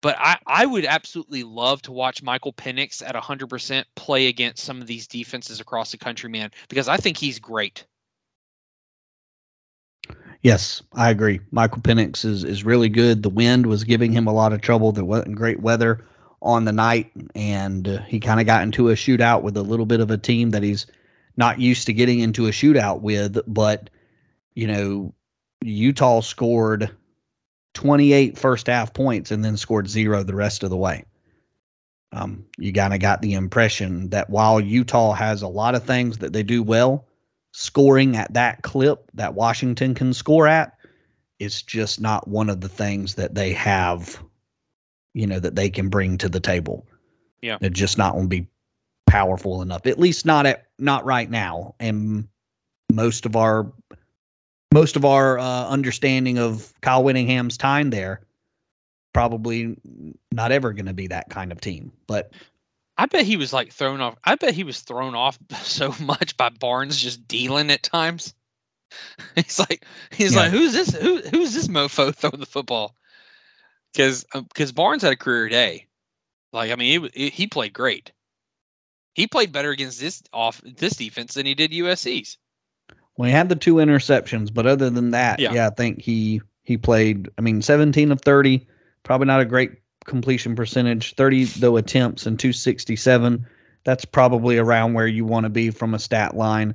But I, I would absolutely love to watch Michael Penix at 100% play against some of these defenses across the country, man, because I think he's great. Yes, I agree. Michael Penix is is really good. The wind was giving him a lot of trouble. There wasn't great weather on the night, and uh, he kind of got into a shootout with a little bit of a team that he's not used to getting into a shootout with. But you know, Utah scored 28 first half points and then scored zero the rest of the way. Um, you kind of got the impression that while Utah has a lot of things that they do well, scoring at that clip that Washington can score at, it's just not one of the things that they have, you know, that they can bring to the table. Yeah. They're just not going to be powerful enough, at least not at not right now. And most of our most of our uh, understanding of Kyle Whittingham's time there, probably not ever going to be that kind of team. But I bet he was like thrown off. I bet he was thrown off so much by Barnes just dealing at times. He's like, he's Yeah. like, who's this? Who who's this mofo throwing the football? Because because um, Barnes had a career day. Like I mean, he he he played great. He played better against this off this defense than he did USC's. Well, he had the two interceptions, but other than that, Yeah. yeah, I think he he played. I mean, seventeen of thirty, probably not a great completion percentage. Thirty though attempts and two sixty seven. That's probably around where you want to be from a stat line.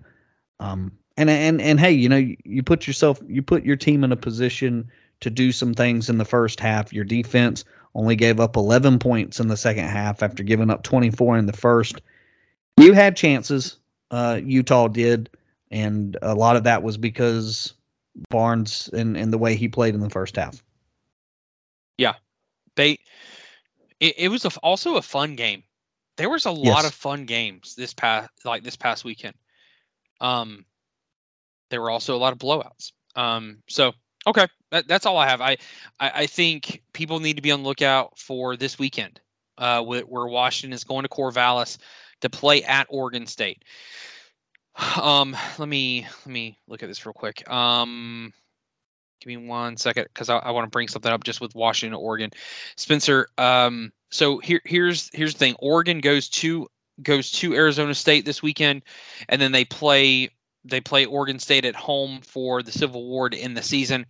Um, and and and hey, you know, you, you put yourself, you put your team in a position to do some things in the first half. Your defense only gave up eleven points in the second half after giving up twenty four in the first. You had chances. Uh, Utah did and a lot of that was because Barnes and, and the way he played in the first half. They it, it was a, also a fun game. There was a lot of fun games this past like this past weekend. Um, there were also a lot of blowouts. Um, so okay, that, that's all I have. I, I I think people need to be on the lookout for this weekend, uh, where, where Washington is going to Corvallis to play at Oregon State. Um, let me let me look at this real quick. Um, give me one second because I, I want to bring something up just with Washington, Oregon. Spencer, um, So here here's here's the thing. Oregon goes to goes to Arizona State this weekend, and then they play they play Oregon State at home for the Civil War to end the season.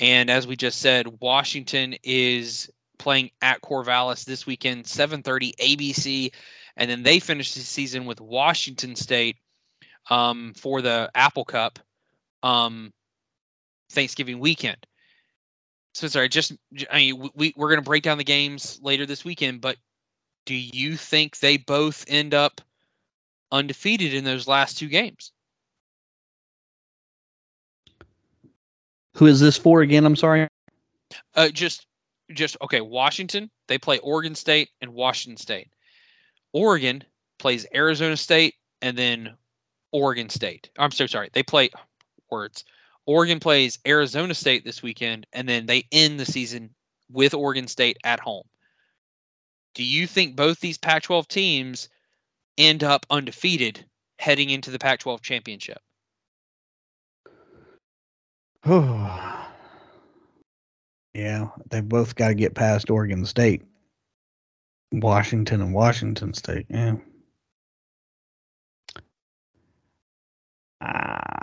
And as we just said, Washington is playing at Corvallis this weekend, 7:30 ABC, and then they finish the season with Washington State um, for the Apple Cup um, Thanksgiving weekend. So sorry, just I mean we we're gonna break down the games later this weekend, but do you think they both end up undefeated in those last two games? Who is this for again? I'm sorry. Uh, just, just okay. Washington. They play Oregon State and Washington State. Oregon plays Arizona State and then Oregon State. I'm so sorry. They play words. Oregon plays Arizona State this weekend, and then they end the season with Oregon State at home. Do you think both these Pac 12 teams end up undefeated heading into the Pac 12 championship? yeah, they both got to get past Oregon State, Washington, and Washington State. Yeah. Uh,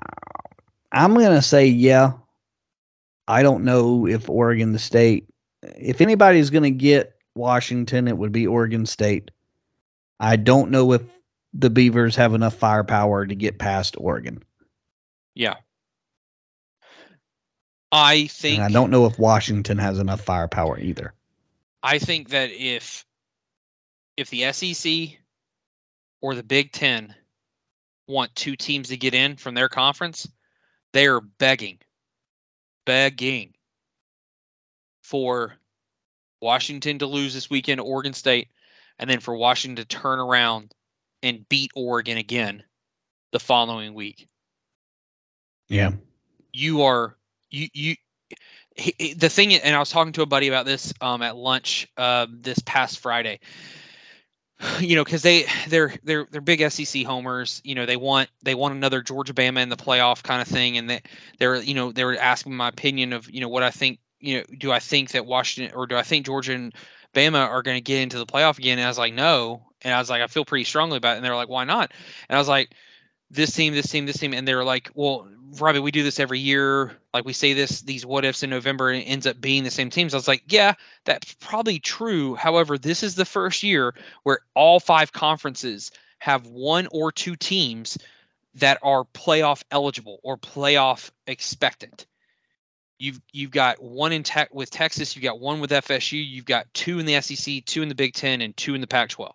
I'm going to say, yeah. I don't know if Oregon the State, if anybody's going to get Washington, it would be Oregon State. I don't know if the Beavers have enough firepower to get past Oregon. Yeah. I think and I don't know if Washington has enough firepower either. I think that if if the SEC or the Big 10 want two teams to get in from their conference, they are begging begging for Washington to lose this weekend to Oregon State and then for Washington to turn around and beat Oregon again the following week. Yeah. You are you you he, the thing and I was talking to a buddy about this um at lunch uh, this past Friday. You know, because they they're they're they're big SEC homers. You know, they want they want another Georgia Bama in the playoff kind of thing, and they they're you know they were asking my opinion of you know what I think. You know, do I think that Washington or do I think Georgia and Bama are going to get into the playoff again? And I was like, no. And I was like, I feel pretty strongly about it. And they were like, why not? And I was like, this team, this team, this team, and they're like, "Well, Robbie, we do this every year. Like we say this, these what ifs in November, and it ends up being the same teams." I was like, "Yeah, that's probably true. However, this is the first year where all five conferences have one or two teams that are playoff eligible or playoff expectant. You've you've got one in tech with Texas, you've got one with FSU, you've got two in the SEC, two in the Big Ten, and two in the Pac-12."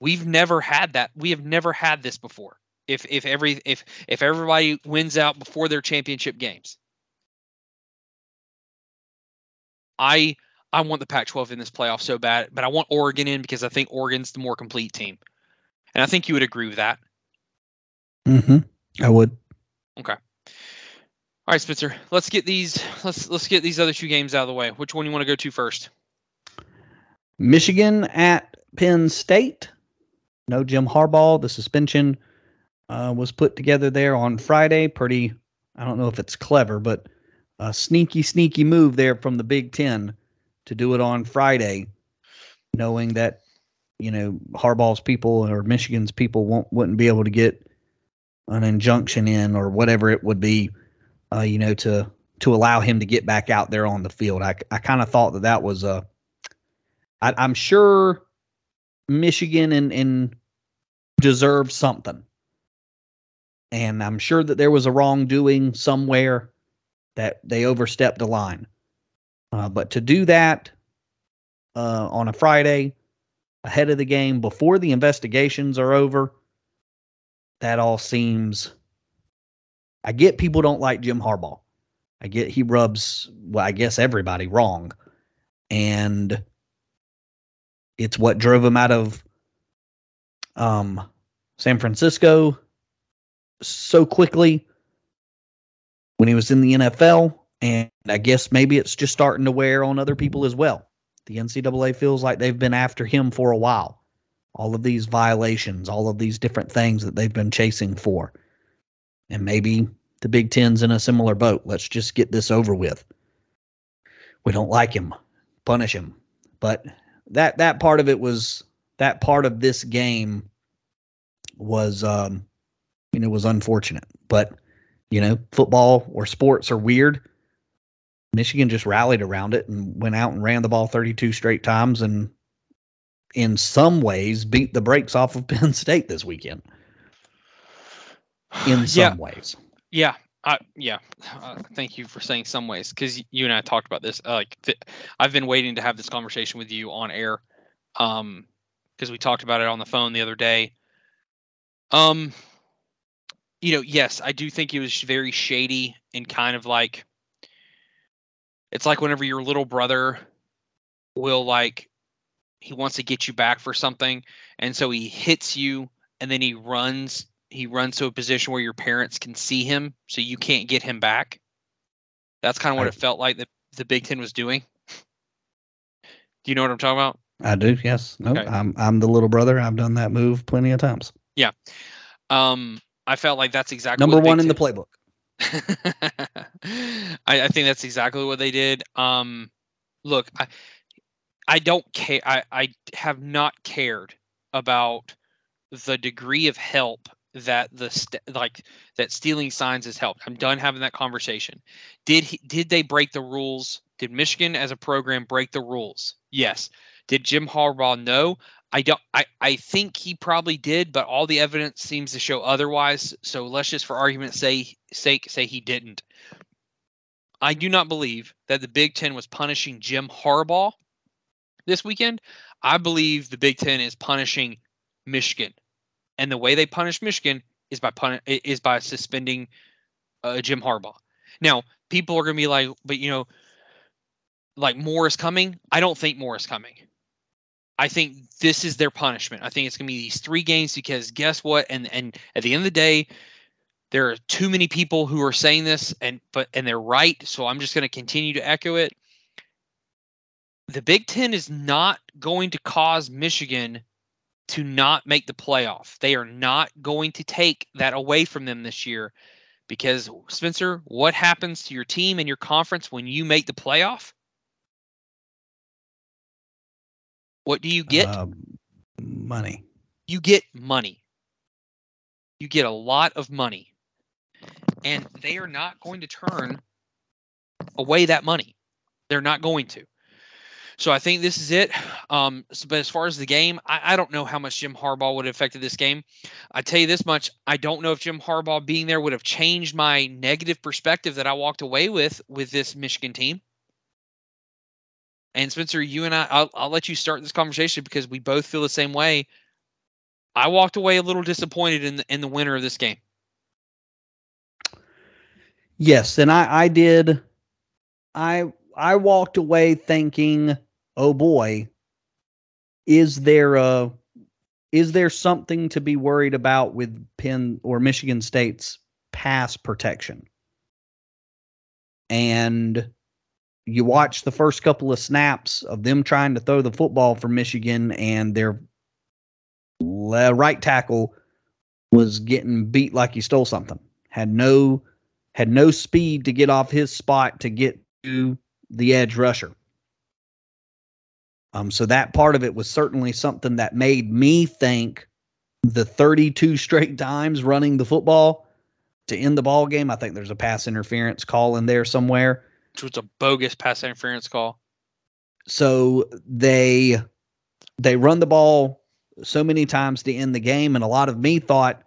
We've never had that. We have never had this before. If if every if if everybody wins out before their championship games. I I want the Pac-12 in this playoff so bad, but I want Oregon in because I think Oregon's the more complete team. And I think you would agree with that. Mhm. I would. Okay. All right, Spencer. Let's get these let's let's get these other two games out of the way. Which one do you want to go to first? Michigan at Penn State no Jim Harbaugh. The suspension uh, was put together there on Friday. Pretty, I don't know if it's clever, but a sneaky, sneaky move there from the Big Ten to do it on Friday, knowing that you know Harbaugh's people or Michigan's people won't wouldn't be able to get an injunction in or whatever it would be, uh, you know, to to allow him to get back out there on the field. I I kind of thought that that was a. I, I'm sure Michigan and and deserve something. And I'm sure that there was a wrongdoing somewhere that they overstepped the line. Uh, but to do that uh, on a Friday ahead of the game before the investigations are over, that all seems. I get people don't like Jim Harbaugh. I get he rubs, well, I guess everybody wrong. And it's what drove him out of um, San Francisco so quickly when he was in the NFL. And I guess maybe it's just starting to wear on other people as well. The NCAA feels like they've been after him for a while. All of these violations, all of these different things that they've been chasing for. And maybe the Big Ten's in a similar boat. Let's just get this over with. We don't like him. Punish him. but that that part of it was that part of this game was um you know was unfortunate. But you know, football or sports are weird. Michigan just rallied around it and went out and ran the ball 32 straight times and in some ways beat the brakes off of Penn State this weekend. In some yeah. ways. Yeah. I, yeah. Uh, thank you for saying some ways because you and I talked about this. Uh, like, th- I've been waiting to have this conversation with you on air um, because we talked about it on the phone the other day. Um, you know, yes, I do think it was very shady and kind of like it's like whenever your little brother will like he wants to get you back for something and so he hits you and then he runs he runs to a position where your parents can see him so you can't get him back. That's kind of what it felt like that the big ten was doing. Do you know what i'm talking about I do, yes. No, Okay. I'm I'm the little brother. I've done that move plenty of times. Yeah. Um i felt like that's exactly Number one in the playbook. I, I think that's exactly what they did. Um, look, I, I don't care. I, I have not cared about the degree of help that the st- like that stealing signs has helped. I'm done having that conversation. Did he, did they break the rules? Did Michigan as a program break the rules? Yes. Did Jim Harbaugh know? I don't I, I think he probably did, but all the evidence seems to show otherwise. So let's just for argument's say, sake say he didn't. I do not believe that the Big Ten was punishing Jim Harbaugh this weekend. I believe the Big Ten is punishing Michigan, and the way they punish Michigan is by puni- is by suspending uh, Jim Harbaugh. Now, people are going to be like, but you know, like more is coming. I don't think more is coming. I think this is their punishment. I think it's going to be these three games because guess what? And and at the end of the day, there are too many people who are saying this and but and they're right so i'm just going to continue to echo it the big 10 is not going to cause michigan to not make the playoff they are not going to take that away from them this year because spencer what happens to your team and your conference when you make the playoff what do you get Um, money. you get money. You get a lot of money. And they are not going to turn away that money. They're not going to. So I think this is it. Um, but as far as the game, I, I don't know how much Jim Harbaugh would have affected this game. I tell you this much: I don't know if Jim Harbaugh being there would have changed my negative perspective that I walked away with with this Michigan team. And Spencer, you and I, I'll, I'll let you start this conversation because we both feel the same way. I walked away a little disappointed in the in the winner of this game. Yes, and I I did. I I walked away thinking, oh boy, is there a is there something to be worried about with Penn or Michigan State's pass protection? And you watch the first couple of snaps of them trying to throw the football for Michigan, and their right tackle was getting beat like he stole something. Had no had no speed to get off his spot to get to the edge rusher. Um, so that part of it was certainly something that made me think the 32 straight times running the football to end the ball game. I think there's a pass interference call in there somewhere. Which was a bogus pass interference call. So they they run the ball so many times to end the game, and a lot of me thought,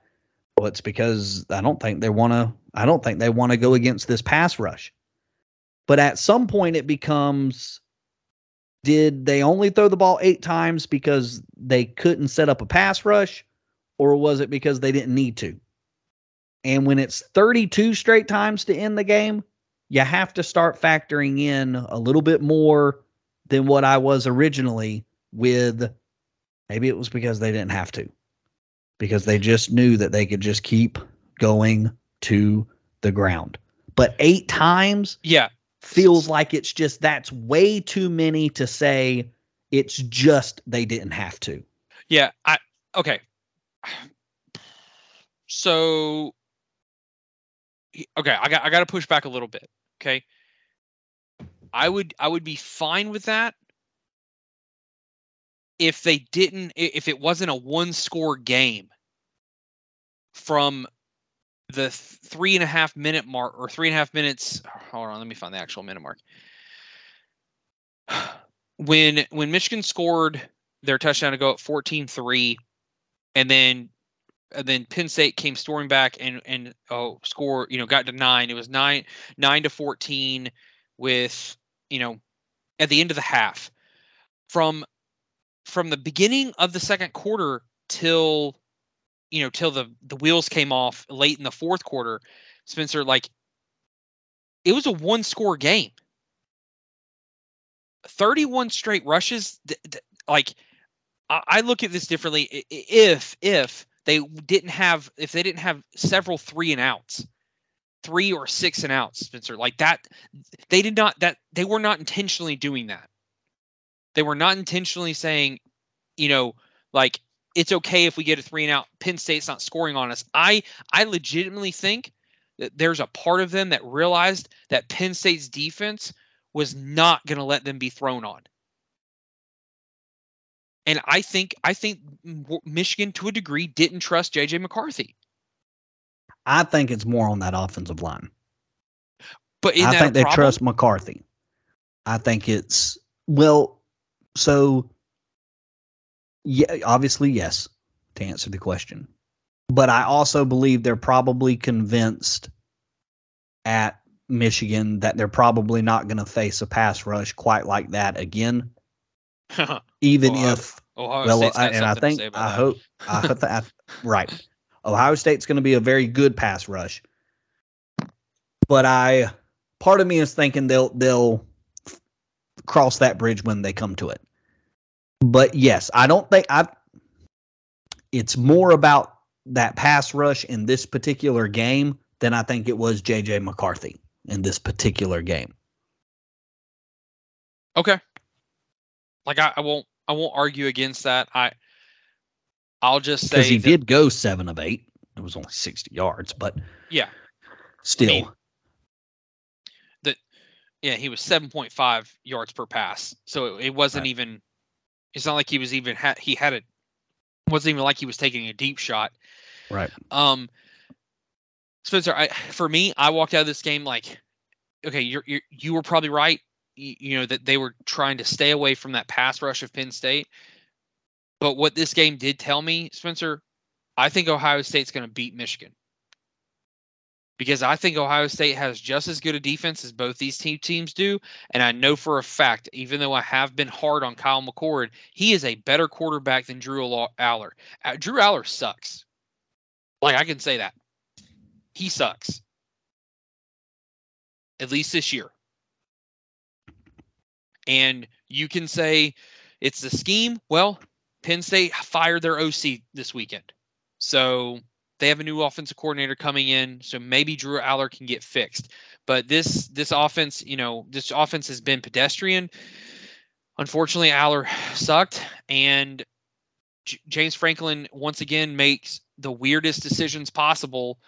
well, it's because I don't think they want to. I don't think they want to go against this pass rush. But at some point, it becomes did they only throw the ball eight times because they couldn't set up a pass rush, or was it because they didn't need to? And when it's 32 straight times to end the game, you have to start factoring in a little bit more than what I was originally with maybe it was because they didn't have to. Because they just knew that they could just keep going to the ground. But eight times Yeah, feels like it's just that's way too many to say it's just they didn't have to. yeah. I okay. So okay, I got I got to push back a little bit. Okay, I would I would be fine with that if they didn't, if it wasn't a one score game from the three and a half minute mark or three and a half minutes. Hold on, let me find the actual minute mark. When when Michigan scored their touchdown to go at 14-3, and then and then Penn State came storming back and and oh score you know got to nine. It was nine nine to fourteen with you know at the end of the half from from the beginning of the second quarter till you know, till the the wheels came off late in the fourth quarter, Spencer, like it was a one score game. 31 straight rushes like I look at this differently if if they didn't have if they didn't have several three and outs three or six and outs spencer like that they did not that they were not intentionally doing that they were not intentionally saying you know like it's okay if we get a three and out. Penn State's not scoring on us. I I legitimately think that there's a part of them that realized that Penn State's defense was not going to let them be thrown on. And I think I think Michigan to a degree didn't trust JJ McCarthy. I think it's more on that offensive line. But I think they trust McCarthy. I think it's well, so yeah, obviously, yes, to answer the question. But I also believe they're probably convinced at Michigan that they're probably not going to face a pass rush quite like that again. even Ohio, if Ohio well, I, and I think I that. hope I hope that right. Ohio State's going to be a very good pass rush, but I part of me is thinking they'll they'll cross that bridge when they come to it. But yes, I don't think I. It's more about that pass rush in this particular game than I think it was JJ McCarthy in this particular game. Okay. Like I, I won't I won't argue against that. I I'll just say because he that, did go seven of eight. It was only sixty yards, but yeah, still. I mean, that yeah, he was seven point five yards per pass, so it, it wasn't right. even it's not like he was even had he had it wasn't even like he was taking a deep shot. Right. Um Spencer, I for me, I walked out of this game like, okay, you're, you're you were probably right. You, know that they were trying to stay away from that pass rush of Penn State. But what this game did tell me, Spencer, I think Ohio State's going to beat Michigan because I think Ohio State has just as good a defense as both these team teams do. And I know for a fact, even though I have been hard on Kyle McCord, he is a better quarterback than Drew Allar. Uh, Drew Allar sucks. Like I can say that. He sucks. At least this year. And you can say it's the scheme. Well, Penn State fired their OC this weekend. So they have a new offensive coordinator coming in, so maybe Drew Allar can get fixed. But this this offense, you know, this offense has been pedestrian. Unfortunately, Allar sucked, and J- James Franklin once again makes the weirdest decisions possible.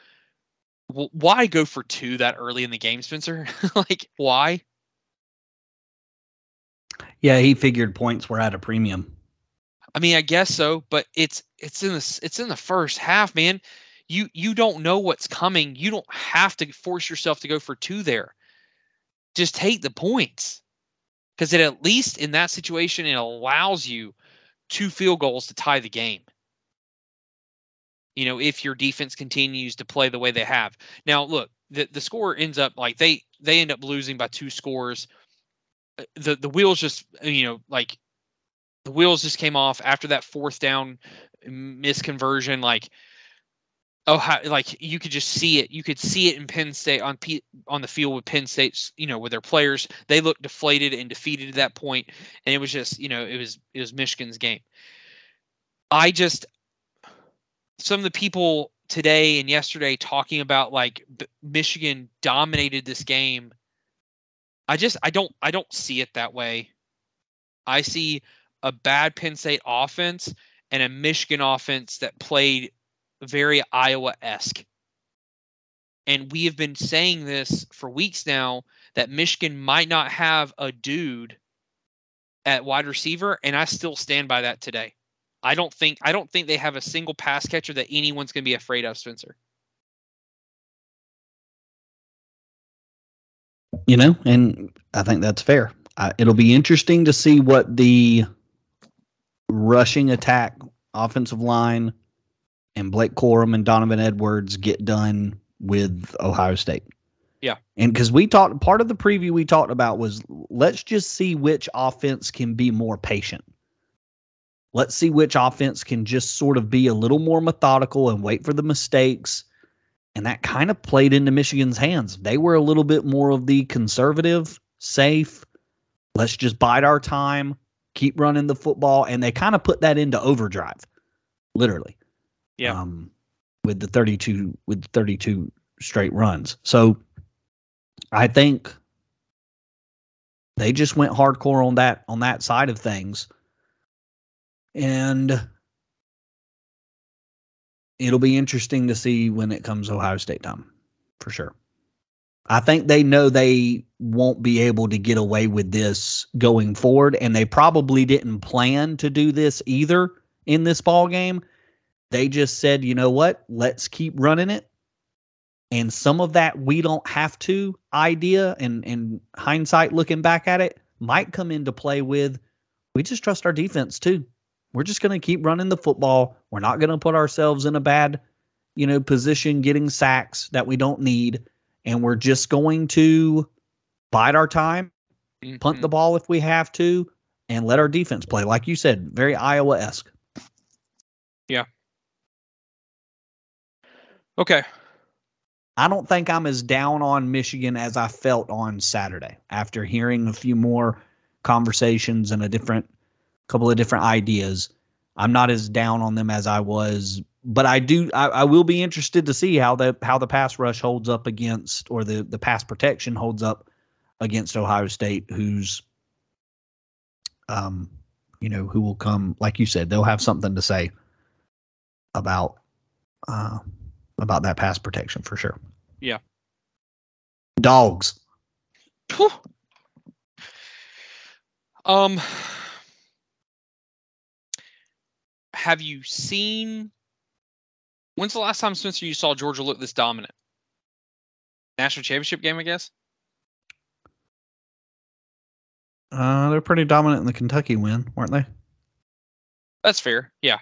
W- why go for two that early in the game, Spencer? like, why? Yeah, he figured points were at a premium. I mean, I guess so, but it's it's in the it's in the first half, man you you don't know what's coming. You don't have to force yourself to go for two there. Just take the points. Because it at least in that situation it allows you two field goals to tie the game. You know, if your defense continues to play the way they have. Now, look, the the score ends up like they they end up losing by two scores. Uh, the the wheels just you know like the wheels just came off after that fourth down misconversion like oh like you could just see it. You could see it in penn state on P, on the field with penn state's you know with their players. They looked deflated and defeated at that point and it was just you know it was it was michigan's game. I just some of the people today and yesterday talking about like michigan dominated this game i just i don't i don't see it that way i see a bad penn state offense and a michigan offense that played very Iowa esque. And we have been saying this for weeks now that Michigan might not have a dude at wide receiver, and I still stand by that today. I don't think I don't think they have a single pass catcher that anyone's going to be afraid of, Spencer. You know, and I think that's fair. Uh, it'll be interesting to see what the rushing attack, offensive line, and Blake Corum and Donovan Edwards get done with Ohio State. Yeah. And because we talked, part of the preview we talked about was let's just see which offense can be more patient. Let's see which offense can just sort of be a little more methodical and wait for the mistakes. And that kind of played into Michigan's hands. They were a little bit more of the conservative, safe, let's just bide our time, keep running the football. And they kind of put that into overdrive, literally. Yeah. Um, with the 32 with 32 straight runs. So I think they just went hardcore on that on that side of things. And it'll be interesting to see when it comes Ohio State time, for sure. I think they know they won't be able to get away with this going forward, and they probably didn't plan to do this either in this ball game. They just said, you know what? Let's keep running it. And some of that we don't have to idea and in hindsight looking back at it might come into play with we just trust our defense too. We're just going to keep running the football. We're not going to put ourselves in a bad, you know, position getting sacks that we don't need and we're just going to bide our time, mm-hmm. punt the ball if we have to and let our defense play like you said, very Iowa-esque. Yeah. Okay. I don't think I'm as down on Michigan as I felt on Saturday after hearing a few more conversations and a different couple of different ideas. I'm not as down on them as I was, but I do I, I, will be interested to see how the how the pass rush holds up against or the the pass protection holds up against Ohio State, who's um you know who will come like you said they'll have something to say about uh about that pass protection for sure. Yeah. Dogs. Um have you seen when's the last time Spencer you saw Georgia look this dominant? National championship game, I guess. Uh, they're pretty dominant in the Kentucky win, weren't they? That's fair. Yeah.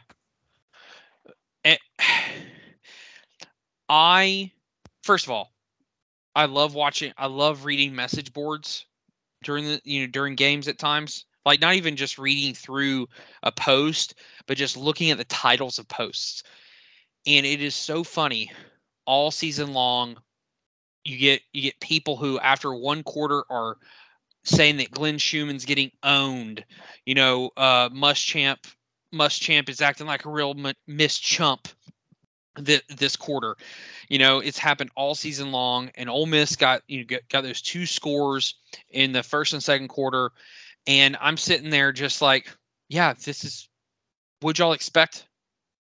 And, I first of all, I love watching I love reading message boards during the you know during games at times. Like not even just reading through a post, but just looking at the titles of posts. And it is so funny all season long. You get you get people who after one quarter are saying that Glenn Schumann's getting owned. You know, uh Muschamp Muschamp is acting like a real miss chump th- this quarter. You know, it's happened all season long, and Ole Miss got you know got those two scores in the first and second quarter, and I'm sitting there just like, yeah, this is what y'all expect.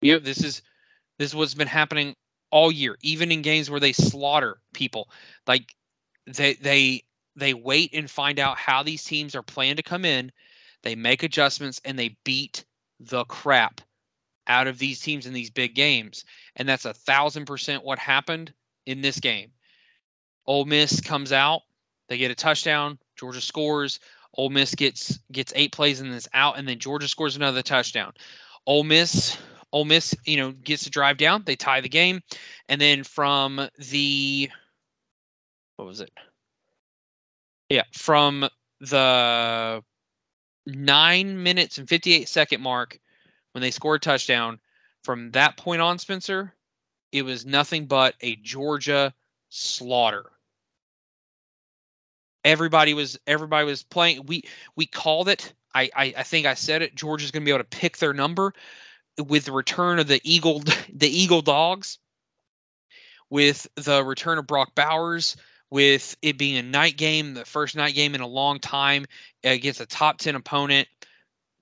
You know, this is this is what's been happening all year, even in games where they slaughter people. Like they they they wait and find out how these teams are planning to come in. They make adjustments and they beat the crap out of these teams in these big games. And that's a thousand percent what happened in this game. Ole Miss comes out, they get a touchdown, Georgia scores. Ole Miss gets gets eight plays and is out, and then Georgia scores another touchdown. Ole Miss, Ole Miss, you know, gets to drive down. They tie the game, and then from the what was it? Yeah, from the nine minutes and fifty eight second mark, when they scored a touchdown. From that point on, Spencer, it was nothing but a Georgia slaughter. Everybody was everybody was playing. We we called it. I I, I think I said it. Georgia's going to be able to pick their number with the return of the Eagle the Eagle Dogs, with the return of Brock Bowers, with it being a night game, the first night game in a long time against a top ten opponent.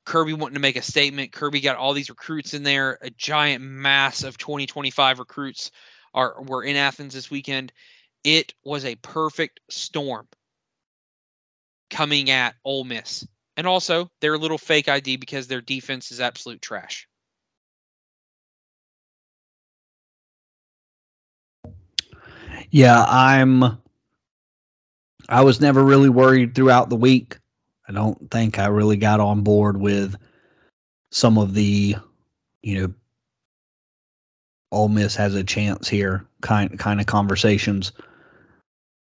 Kirby wanting to make a statement. Kirby got all these recruits in there. A giant mass of 2025 recruits are were in Athens this weekend. It was a perfect storm coming at Ole Miss. And also, they're a little fake ID because their defense is absolute trash. Yeah, I'm. I was never really worried throughout the week. I don't think I really got on board with some of the, you know, Ole Miss has a chance here kind kind of conversations.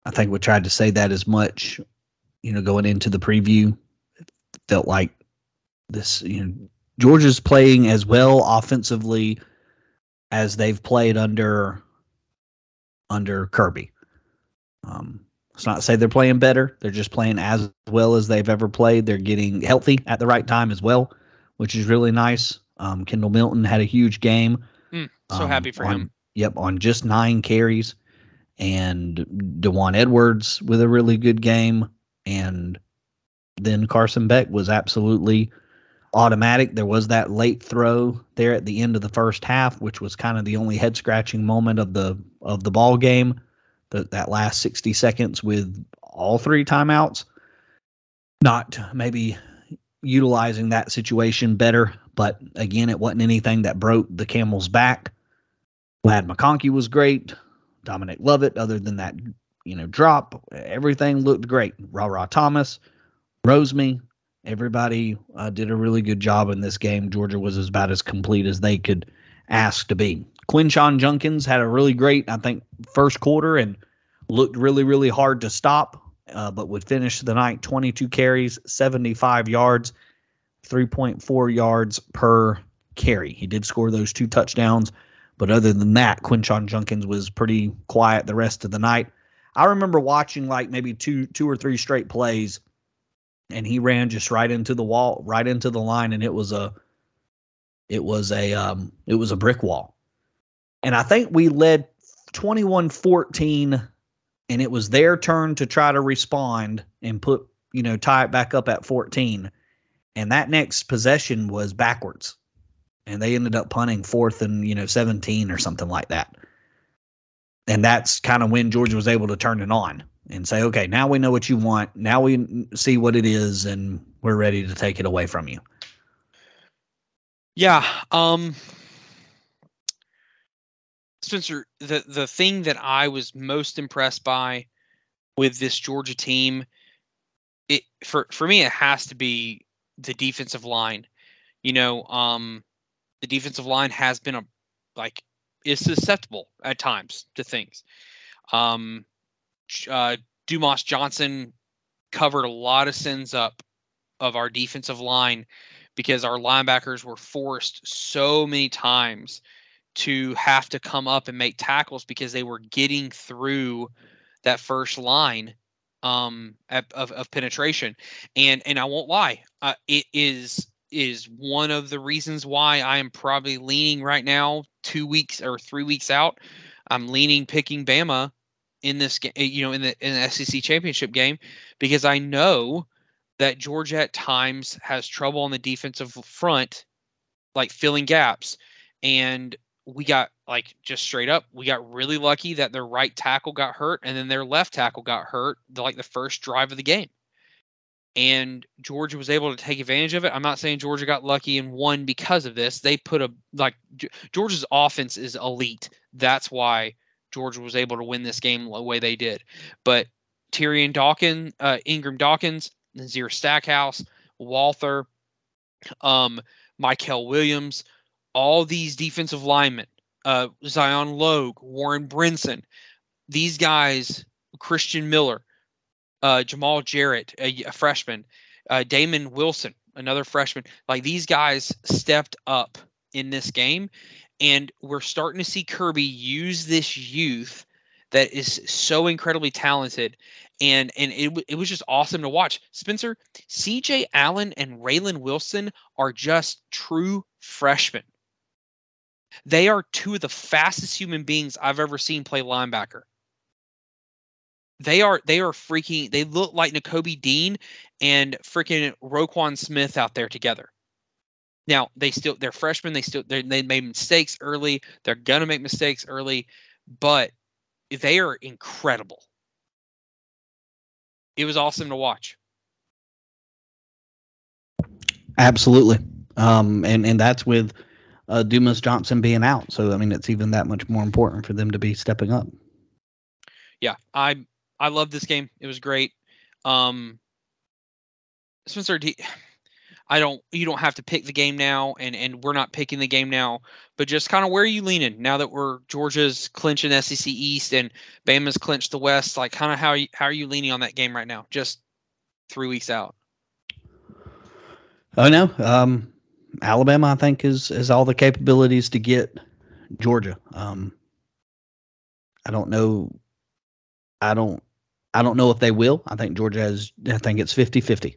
I think we tried to say that as much, you know, going into the preview. Felt like this, you know, Georgia's playing as well offensively as they've played under under Kirby. Um, it's not say they're playing better; they're just playing as well as they've ever played. They're getting healthy at the right time as well, which is really nice. Um, Kendall Milton had a huge game. Mm, so um, happy for on- him. Yep, on just nine carries, and Daijun Edwards with a really good game, and then Carson Beck was absolutely automatic. There was that late throw there at the end of the first half, which was kind of the only head scratching moment of the of the ball game. The, that last sixty seconds with all three timeouts, not maybe utilizing that situation better. But again, it wasn't anything that broke the camel's back. Ladd McConkey was great. Dominic Lovett, other than that, you know, drop, everything looked great. Ra Ra Thomas, Rosemy, everybody uh, did a really good job in this game. Georgia was about as complete as they could ask to be. Quinshon Judkins had a really great, I think, first quarter and looked really, really hard to stop, uh, but would finish the night 22 carries, 75 yards, 3.4 yards per carry. He did score those two touchdowns, but other than that, Quinshon Judkins was pretty quiet the rest of the night. I remember watching like maybe two, two or three straight plays, and he ran just right into the wall, right into the line, and it was a, it was a, um, it was a brick wall. And I think we led 21-14 and it was their turn to try to respond and put, you know, tie it back up at 14. And that next possession was backwards. And they ended up punting fourth and, you know, 17 or something like that. And that's kind of when Georgia was able to turn it on and say, okay, now we know what you want. Now we see what it is and we're ready to take it away from you. Yeah. Um Spencer, the the thing that I was most impressed by with this Georgia team, it for for me it has to be the defensive line. You know, um the defensive line has been a like is susceptible at times to things. Um uh Dumas Johnson covered a lot of sins up of our defensive line because our linebackers were forced so many times to have to come up and make tackles because they were getting through that first line um, of, of penetration. And and I won't lie, uh, it is is one of the reasons why I am probably leaning right now, two weeks or three weeks out. I'm leaning picking Bama in this game, eh, you know, in the in the SEC championship game because I know that Georgia at times has trouble on the defensive front, like filling gaps. And we got like just straight up, we got really lucky that their right tackle got hurt and then their left tackle got hurt like the first drive of the game. And Georgia was able to take advantage of it. I'm not saying Georgia got lucky and won because of this. They put a like Georgia's offense is elite. That's why Georgia was able to win this game the way they did. But Tyrion Dawkins, uh, Ingram Dawkins, Nazir Stackhouse, Walther, um, Mykel Williams, all these defensive linemen, uh, Zion Logue, Warren Brinson, these guys, Christian Miller, uh, Jamaal Jarrett, a, a freshman, uh, Damon Wilson, another freshman, like these guys stepped up in this game. And we're starting to see Kirby use this youth that is so incredibly talented and and it, it was just awesome to watch spencer cj allen and raylan wilson are just true freshmen they are two of the fastest human beings i've ever seen play linebacker they are they are freaking they look like Nakobe Dean and freaking Roquan Smith out there together. Now they still they're freshmen. They still they made mistakes early. They're gonna make mistakes early, but they are incredible. It was awesome to watch. Absolutely. Um, and, and that's with uh, Dumas Johnson being out. So, I mean, it's even that much more important for them to be stepping up. Yeah, I I love this game. It was great. Um, Spencer, do, I don't. You don't have to pick the game now, and and we're not picking the game now. But just kind of where are you leaning now that we're Georgia's clinching SEC East and Bama's clinched the West? Like, kind of how you, how are you leaning on that game right now? Just three weeks out. Oh no, um, Alabama I think is has all the capabilities to get Georgia. Um, I don't know. I don't. I don't know if they will. I think Georgia has. I think it's 50-50.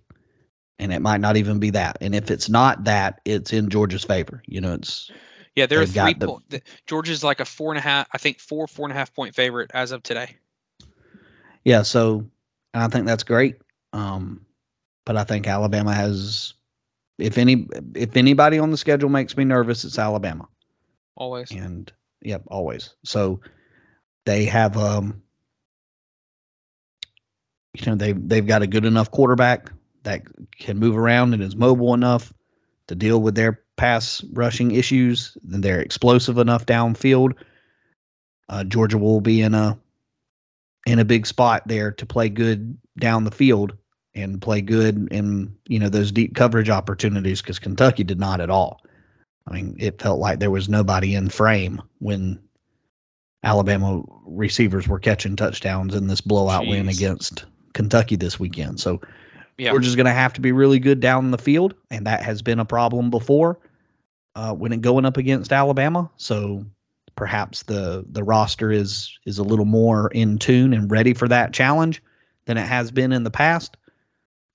and it might not even be that. And if it's not that, it's in Georgia's favor. You know, it's Yeah, there are three the- point. the- Georgia's like a four and a half. I think four four and a half point favorite as of today. yeah. So I think that's great. Um, but I think Alabama has. If any, if anybody on the schedule makes me nervous, it's Alabama. Always. and yep, always. So they have um you know they they've got a good enough quarterback that can move around and is mobile enough to deal with their pass rushing issues. Then they're explosive enough downfield. Uh, Georgia will be in a in a big spot there to play good down the field and play good in you know those deep coverage opportunities because Kentucky did not at all. I mean, it felt like there was nobody in frame when Alabama receivers were catching touchdowns in this blowout win against Kentucky this weekend. So Yeah. just going to have to be really good down the field, and that has been a problem before uh, when it going up against Alabama. So perhaps the the roster is is a little more in tune and ready for that challenge than it has been in the past.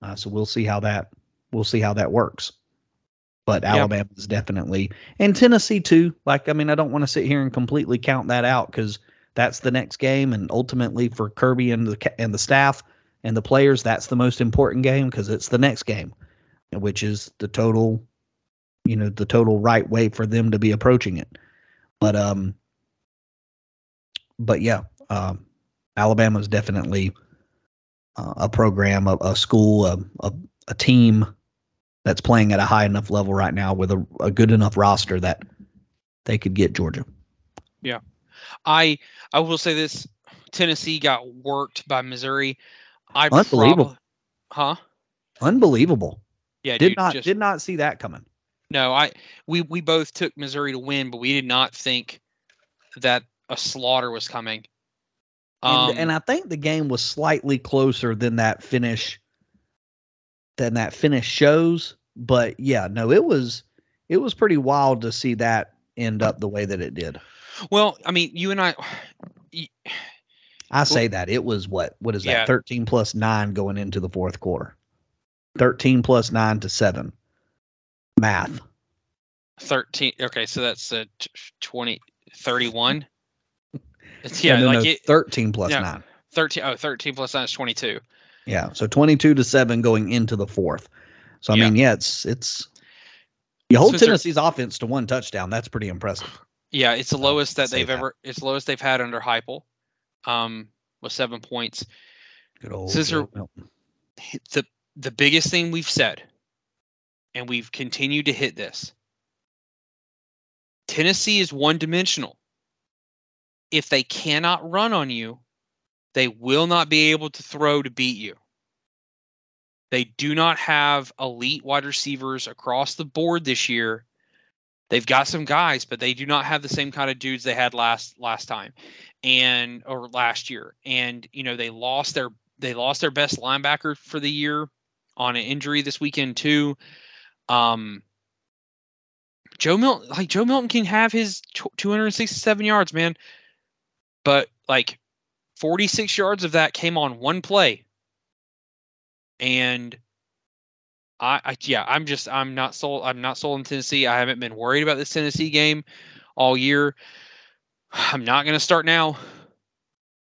Uh, so we'll see how that we'll see how that works. But Yeah. Alabama is definitely and Tennessee too. Like I mean, I don't want to sit here and completely count that out because that's the next game, and ultimately for Kirby and the and the staff and the players, that's the most important game because it's the next game, which is the total, you know, the total right way for them to be approaching it. But um, but yeah, um, Alabama is definitely uh, a program, a, a school, a, a a team that's playing at a high enough level right now with a, a good enough roster that they could get Georgia. Yeah, I I will say this: Tennessee got worked by Missouri. I Unbelievable. prob- huh? Unbelievable. Yeah, Did dude, not just- did not see that coming. No, I we we both took Missouri to win, but we did not think that a slaughter was coming. Um, and, and I think the game was slightly closer than that finish than that finish shows. But yeah, no, it was it was pretty wild to see that end up the way that it did. well, I mean, you and I, I say that it was what what is that Yeah. thirteen plus nine going into the fourth quarter, thirteen plus nine to seven. Math. thirteen. Okay, so that's uh, t- 20, 31. It's, yeah, no, like no, it, thirteen plus yeah. nine. 13. Oh, 13 plus nine is twenty two. Yeah, so twenty-two to seven going into the fourth. So I Yeah. mean, yeah, it's it's you hold Tennessee's offense to one touchdown. That's pretty impressive. Yeah, it's the lowest that they've that. ever. It's the lowest they've had under Heupel, um, with seven points. Good old Scissor- the the biggest thing we've said, and we've continued to hit this. Tennessee is one dimensional. If they cannot run on you, they will not be able to throw to beat you. They do not have elite wide receivers across the board this year. They've got some guys, but they do not have the same kind of dudes they had last last time and or last year. And you know, they lost their they lost their best linebacker for the year on an injury this weekend too. Um, Joe Milton, like Joe Milton, can have his 267 yards, man, but like 46 yards of that came on one play, and I, I yeah, I'm just I'm not sold. I'm not sold in Tennessee. I haven't been worried about this Tennessee game all year. I'm not going to start now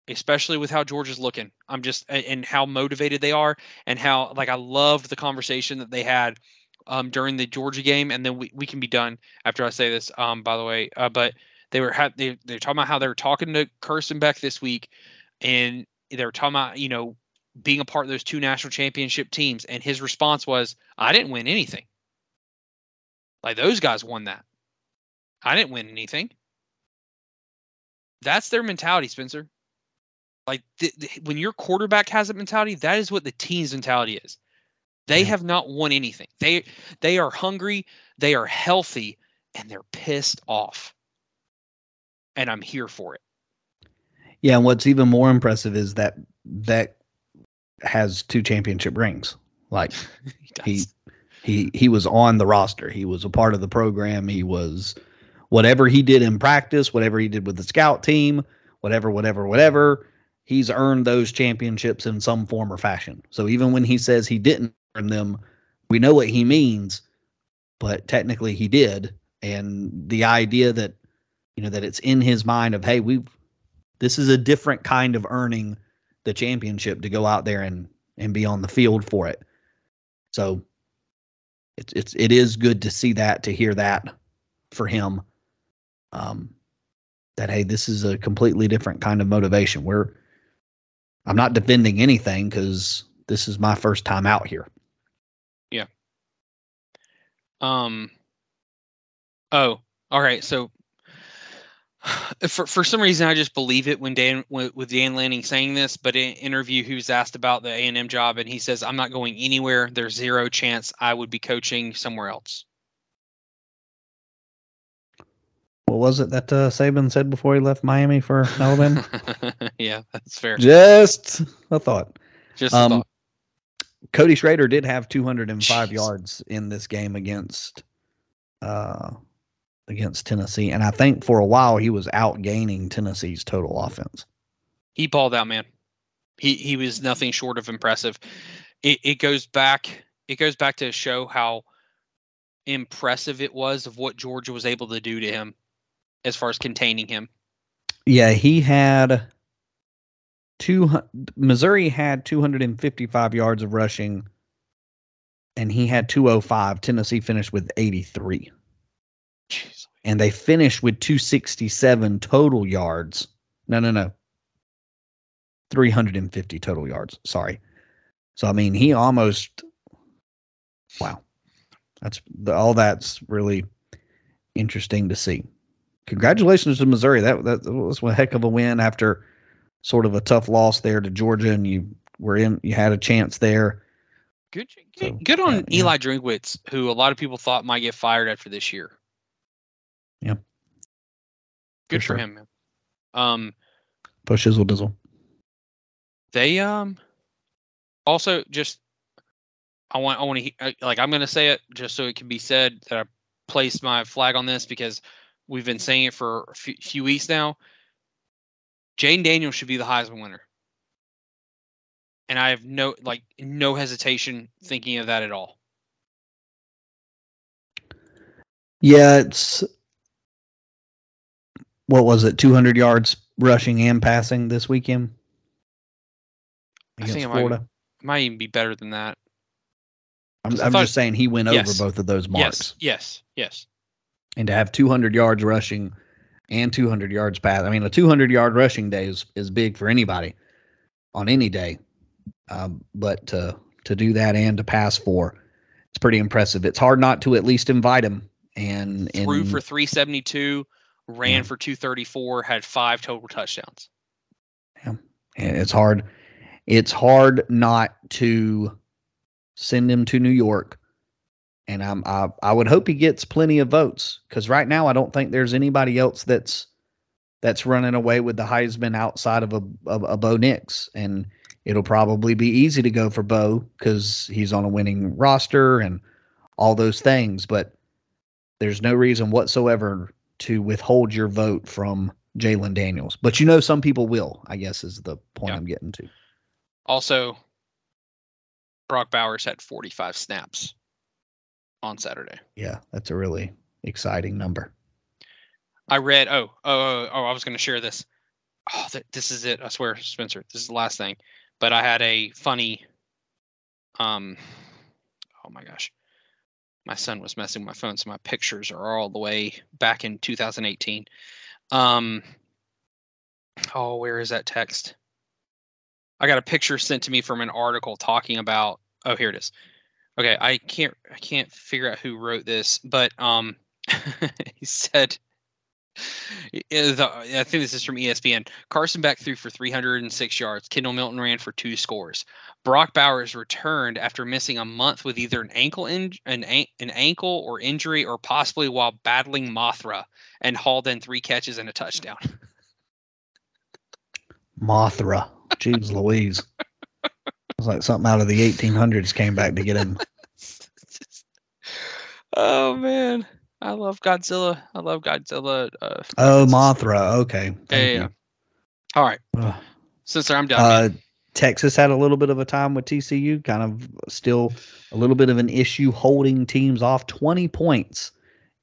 especially with how Georgia's looking. I'm just and how motivated they are and how like I loved the conversation that they had um, during the Georgia game and then we, we can be done after I say this um by the way uh, but they were had they they're talking about how they were talking to Carson Beck this week and they were talking about you know being a part of those two national championship teams and his response was I didn't win anything. Like those guys won that. I didn't win anything. That's their mentality, Spencer. Like th- th- when your quarterback has that mentality, that is what the team's mentality is. They have not won anything. They they are hungry, they are healthy, and they're pissed off. And I'm here for it. Yeah, and what's even more impressive is that that has two championship rings. Like He He- he he was on the roster. He was a part of the program. He was whatever he did in practice, whatever he did with the scout team, whatever, whatever, whatever. He's earned those championships in some form or fashion. So even when he says he didn't earn them, we know what he means, but technically he did. And the idea that you know that it's in his mind of hey, we've this is a different kind of earning the championship to go out there and and be on the field for it. So it's it's it is good to see that to hear that for him. Um, that hey, this is a completely different kind of motivation. We're I'm not defending anything because this is my first time out here. Yeah. Um. Oh, all right. So, for for some reason, I just believe it when Dan with, Dan Lanning saying this. But in an interview, he was asked about the A and M job, and he says, "I'm not going anywhere. There's zero chance I would be coaching somewhere else." What was it that uh, Saban said before he left Miami for Alabama? yeah, that's fair. Just a thought. Just a Um, thought. Cody Schrader did have 205 Jeez. yards in this game against uh against Tennessee, and I think for a while he was outgaining Tennessee's total offense. he balled out, man. He he was nothing short of impressive. It it goes back it goes back to show how impressive it was of what Georgia was able to do to him as far as containing him. Yeah, he had two. Missouri had 255 yards of rushing, and he had 205. Tennessee finished with 83, Jeez. and they finished with 267 total yards. No, no, no. 350 total yards. Sorry. So I mean, he almost. Wow, that's all. That's really interesting to see. Congratulations to Missouri. That that was a heck of a win after sort of a tough loss there to Georgia, and you were in. You had a chance there. Good, So, good, good on uh, yeah. Eli Drinkwitz, who a lot of people thought might get fired after this year. Yeah. Good For for, sure. him, man. Um, Push Hizzle Dizzle. they um also just I want I want to like I'm gonna say it just so it can be said that I placed my flag on this because we've been saying it for a few, few weeks now. Jayden Daniels should be the Heisman winner, and I have no like no hesitation thinking of that at all. Yeah, it's what was it? 200 yards rushing and passing this weekend I against think it might- Florida. It might even be better than that. I'm, I I'm thought- just saying he went Yes. over both of those marks, Yes, yes, yes. and to have 200 yards rushing and 200 yards pass. I mean, a 200 yard rushing day is is big for anybody on any day, um, but to to do that and to pass for, it's pretty impressive. It's hard not to at least invite him and Threw and for 372, ran Yeah. for 234, had five total touchdowns. And it's hard. It's hard not to send him to New York. And I'm, I, I would hope he gets plenty of votes because right now I don't think there's anybody else that's that's running away with the Heisman outside of a of a Bo Nix, and it'll probably be easy to go for Bo because he's on a winning roster and all those things. But there's no reason whatsoever to withhold your vote from Jayden Daniels. But you know, some people will. I guess is the point Yeah. I'm getting to. Also, Brock Bowers had 45 snaps on Saturday. Yeah, that's a really exciting number. I read. Oh, oh, oh, oh I was going to share this. Oh, th- this is it. I swear, Spencer. This is the last thing. But I had a funny. Um. Oh my gosh. My son was messing with my phone, so my pictures are all the way back in 2018. Um. Oh, where is that text? I got a picture sent to me from an article talking about. Oh, here it is. Okay, I can't I can't figure out who wrote this, but um, he said. Eh, the, I think this is from ESPN. Carson Beck threw for 306 yards. Kendall Milton ran for two scores. Brock Bowers returned after missing a month with either an ankle in, an, an ankle or injury, or possibly while battling Mothra, and hauled in three catches and a touchdown. Mothra, jeez Louise, it's like something out of the 1800s came back to get him. oh man. I love Godzilla. I love Godzilla. Uh, oh, Mothra. Okay. Yeah. All right. Ugh. Since I'm done. Uh, Texas had a little bit of a time with TCU, kind of still a little bit of an issue holding teams off 20 points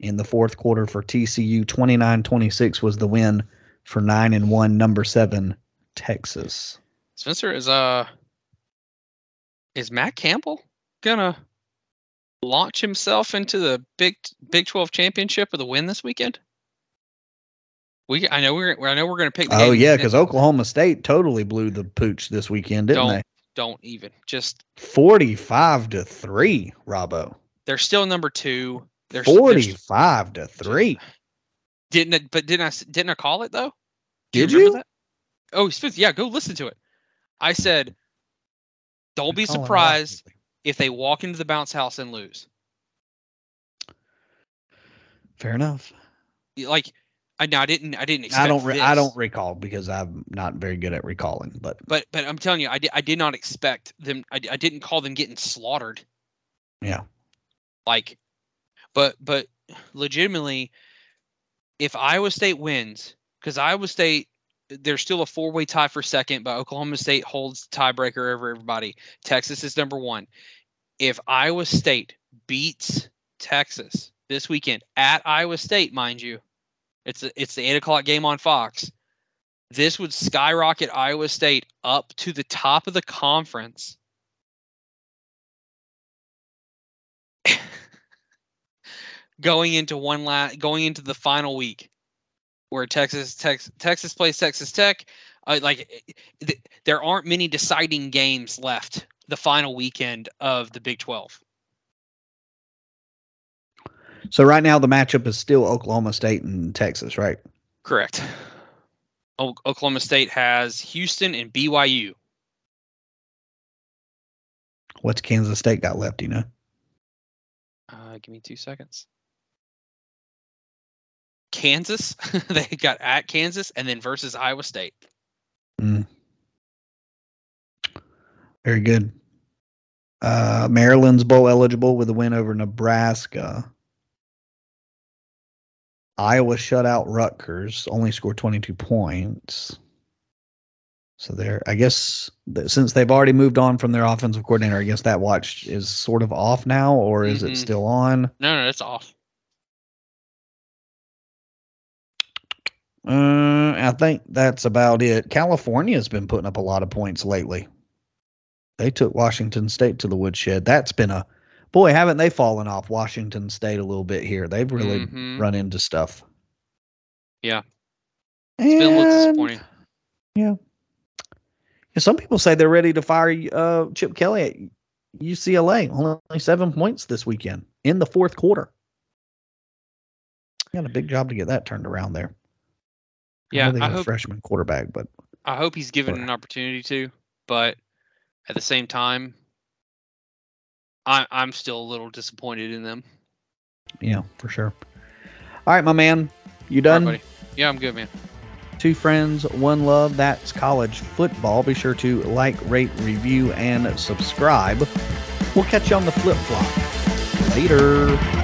in the fourth quarter for TCU. 29 26 was the win for 9 and 1, number 7, Texas. Spencer, is uh is Matt Campbell gonna launch himself into the Big Big Twelve championship with a win this weekend? We I know we're I know we're going to pick. oh yeah, because Oklahoma State totally blew the pooch this weekend, didn't don't, they? Don't even just forty-five to three, Robbo. They're still number two. They're forty-five they're, to three. Didn't it, but didn't I didn't I call it though? Did you? you? That? Oh, yeah. Go listen to it. I said, don't be surprised if they walk into the bounce house and lose. Fair enough. Like I, now I didn't I didn't I don't re- I don't recall because I'm not very good at recalling, but but but I'm telling you I did I did not expect them I, I didn't call them getting slaughtered. Yeah. Like but but legitimately if Iowa State wins cuz Iowa State there's still a four-way tie for second, but Oklahoma State holds the tiebreaker over everybody. Texas is number 1 if Iowa State beats Texas this weekend at Iowa State, mind you, it's a, it's the eight o'clock game on Fox. This would skyrocket Iowa State up to the top of the conference. going into one last, going into the final week, where Texas Tex, Texas plays Texas Tech. Uh, like th- there aren't many deciding games left the final weekend of the Big 12. So right now the matchup is still Oklahoma State and Texas, right? Correct. O- Oklahoma State has Houston and BYU. What's Kansas State got left, you know? Uh, give me two seconds. Kansas, they got at Kansas and then versus Iowa State. Mm. Very good. Uh, Maryland's bowl eligible with a win over Nebraska. Iowa shut out Rutgers, only scored 22 points. So there, I guess since they've already moved on from their offensive coordinator, I guess that watch is sort of off now, or is mm-hmm. it still on? No, no, it's off. Uh, I think that's about it. California's been putting up a lot of points lately. They took Washington State to the woodshed. That's been a boy, haven't they fallen off Washington State a little bit here? They've really mm-hmm. run into stuff. Yeah. It's and, been a little disappointing. Yeah. And some people say they're ready to fire uh, Chip Kelly at UCLA. Only seven points this weekend in the fourth quarter. Got a big job to get that turned around there. Yeah, I, I hope, freshman quarterback, but I hope he's given an opportunity to. But at the same time, I, I'm still a little disappointed in them. Yeah, for sure. All right, my man. You done? Right, yeah, I'm good, man. Two friends, one love. That's college football. Be sure to like, rate, review, and subscribe. We'll catch you on the flip flop. Later.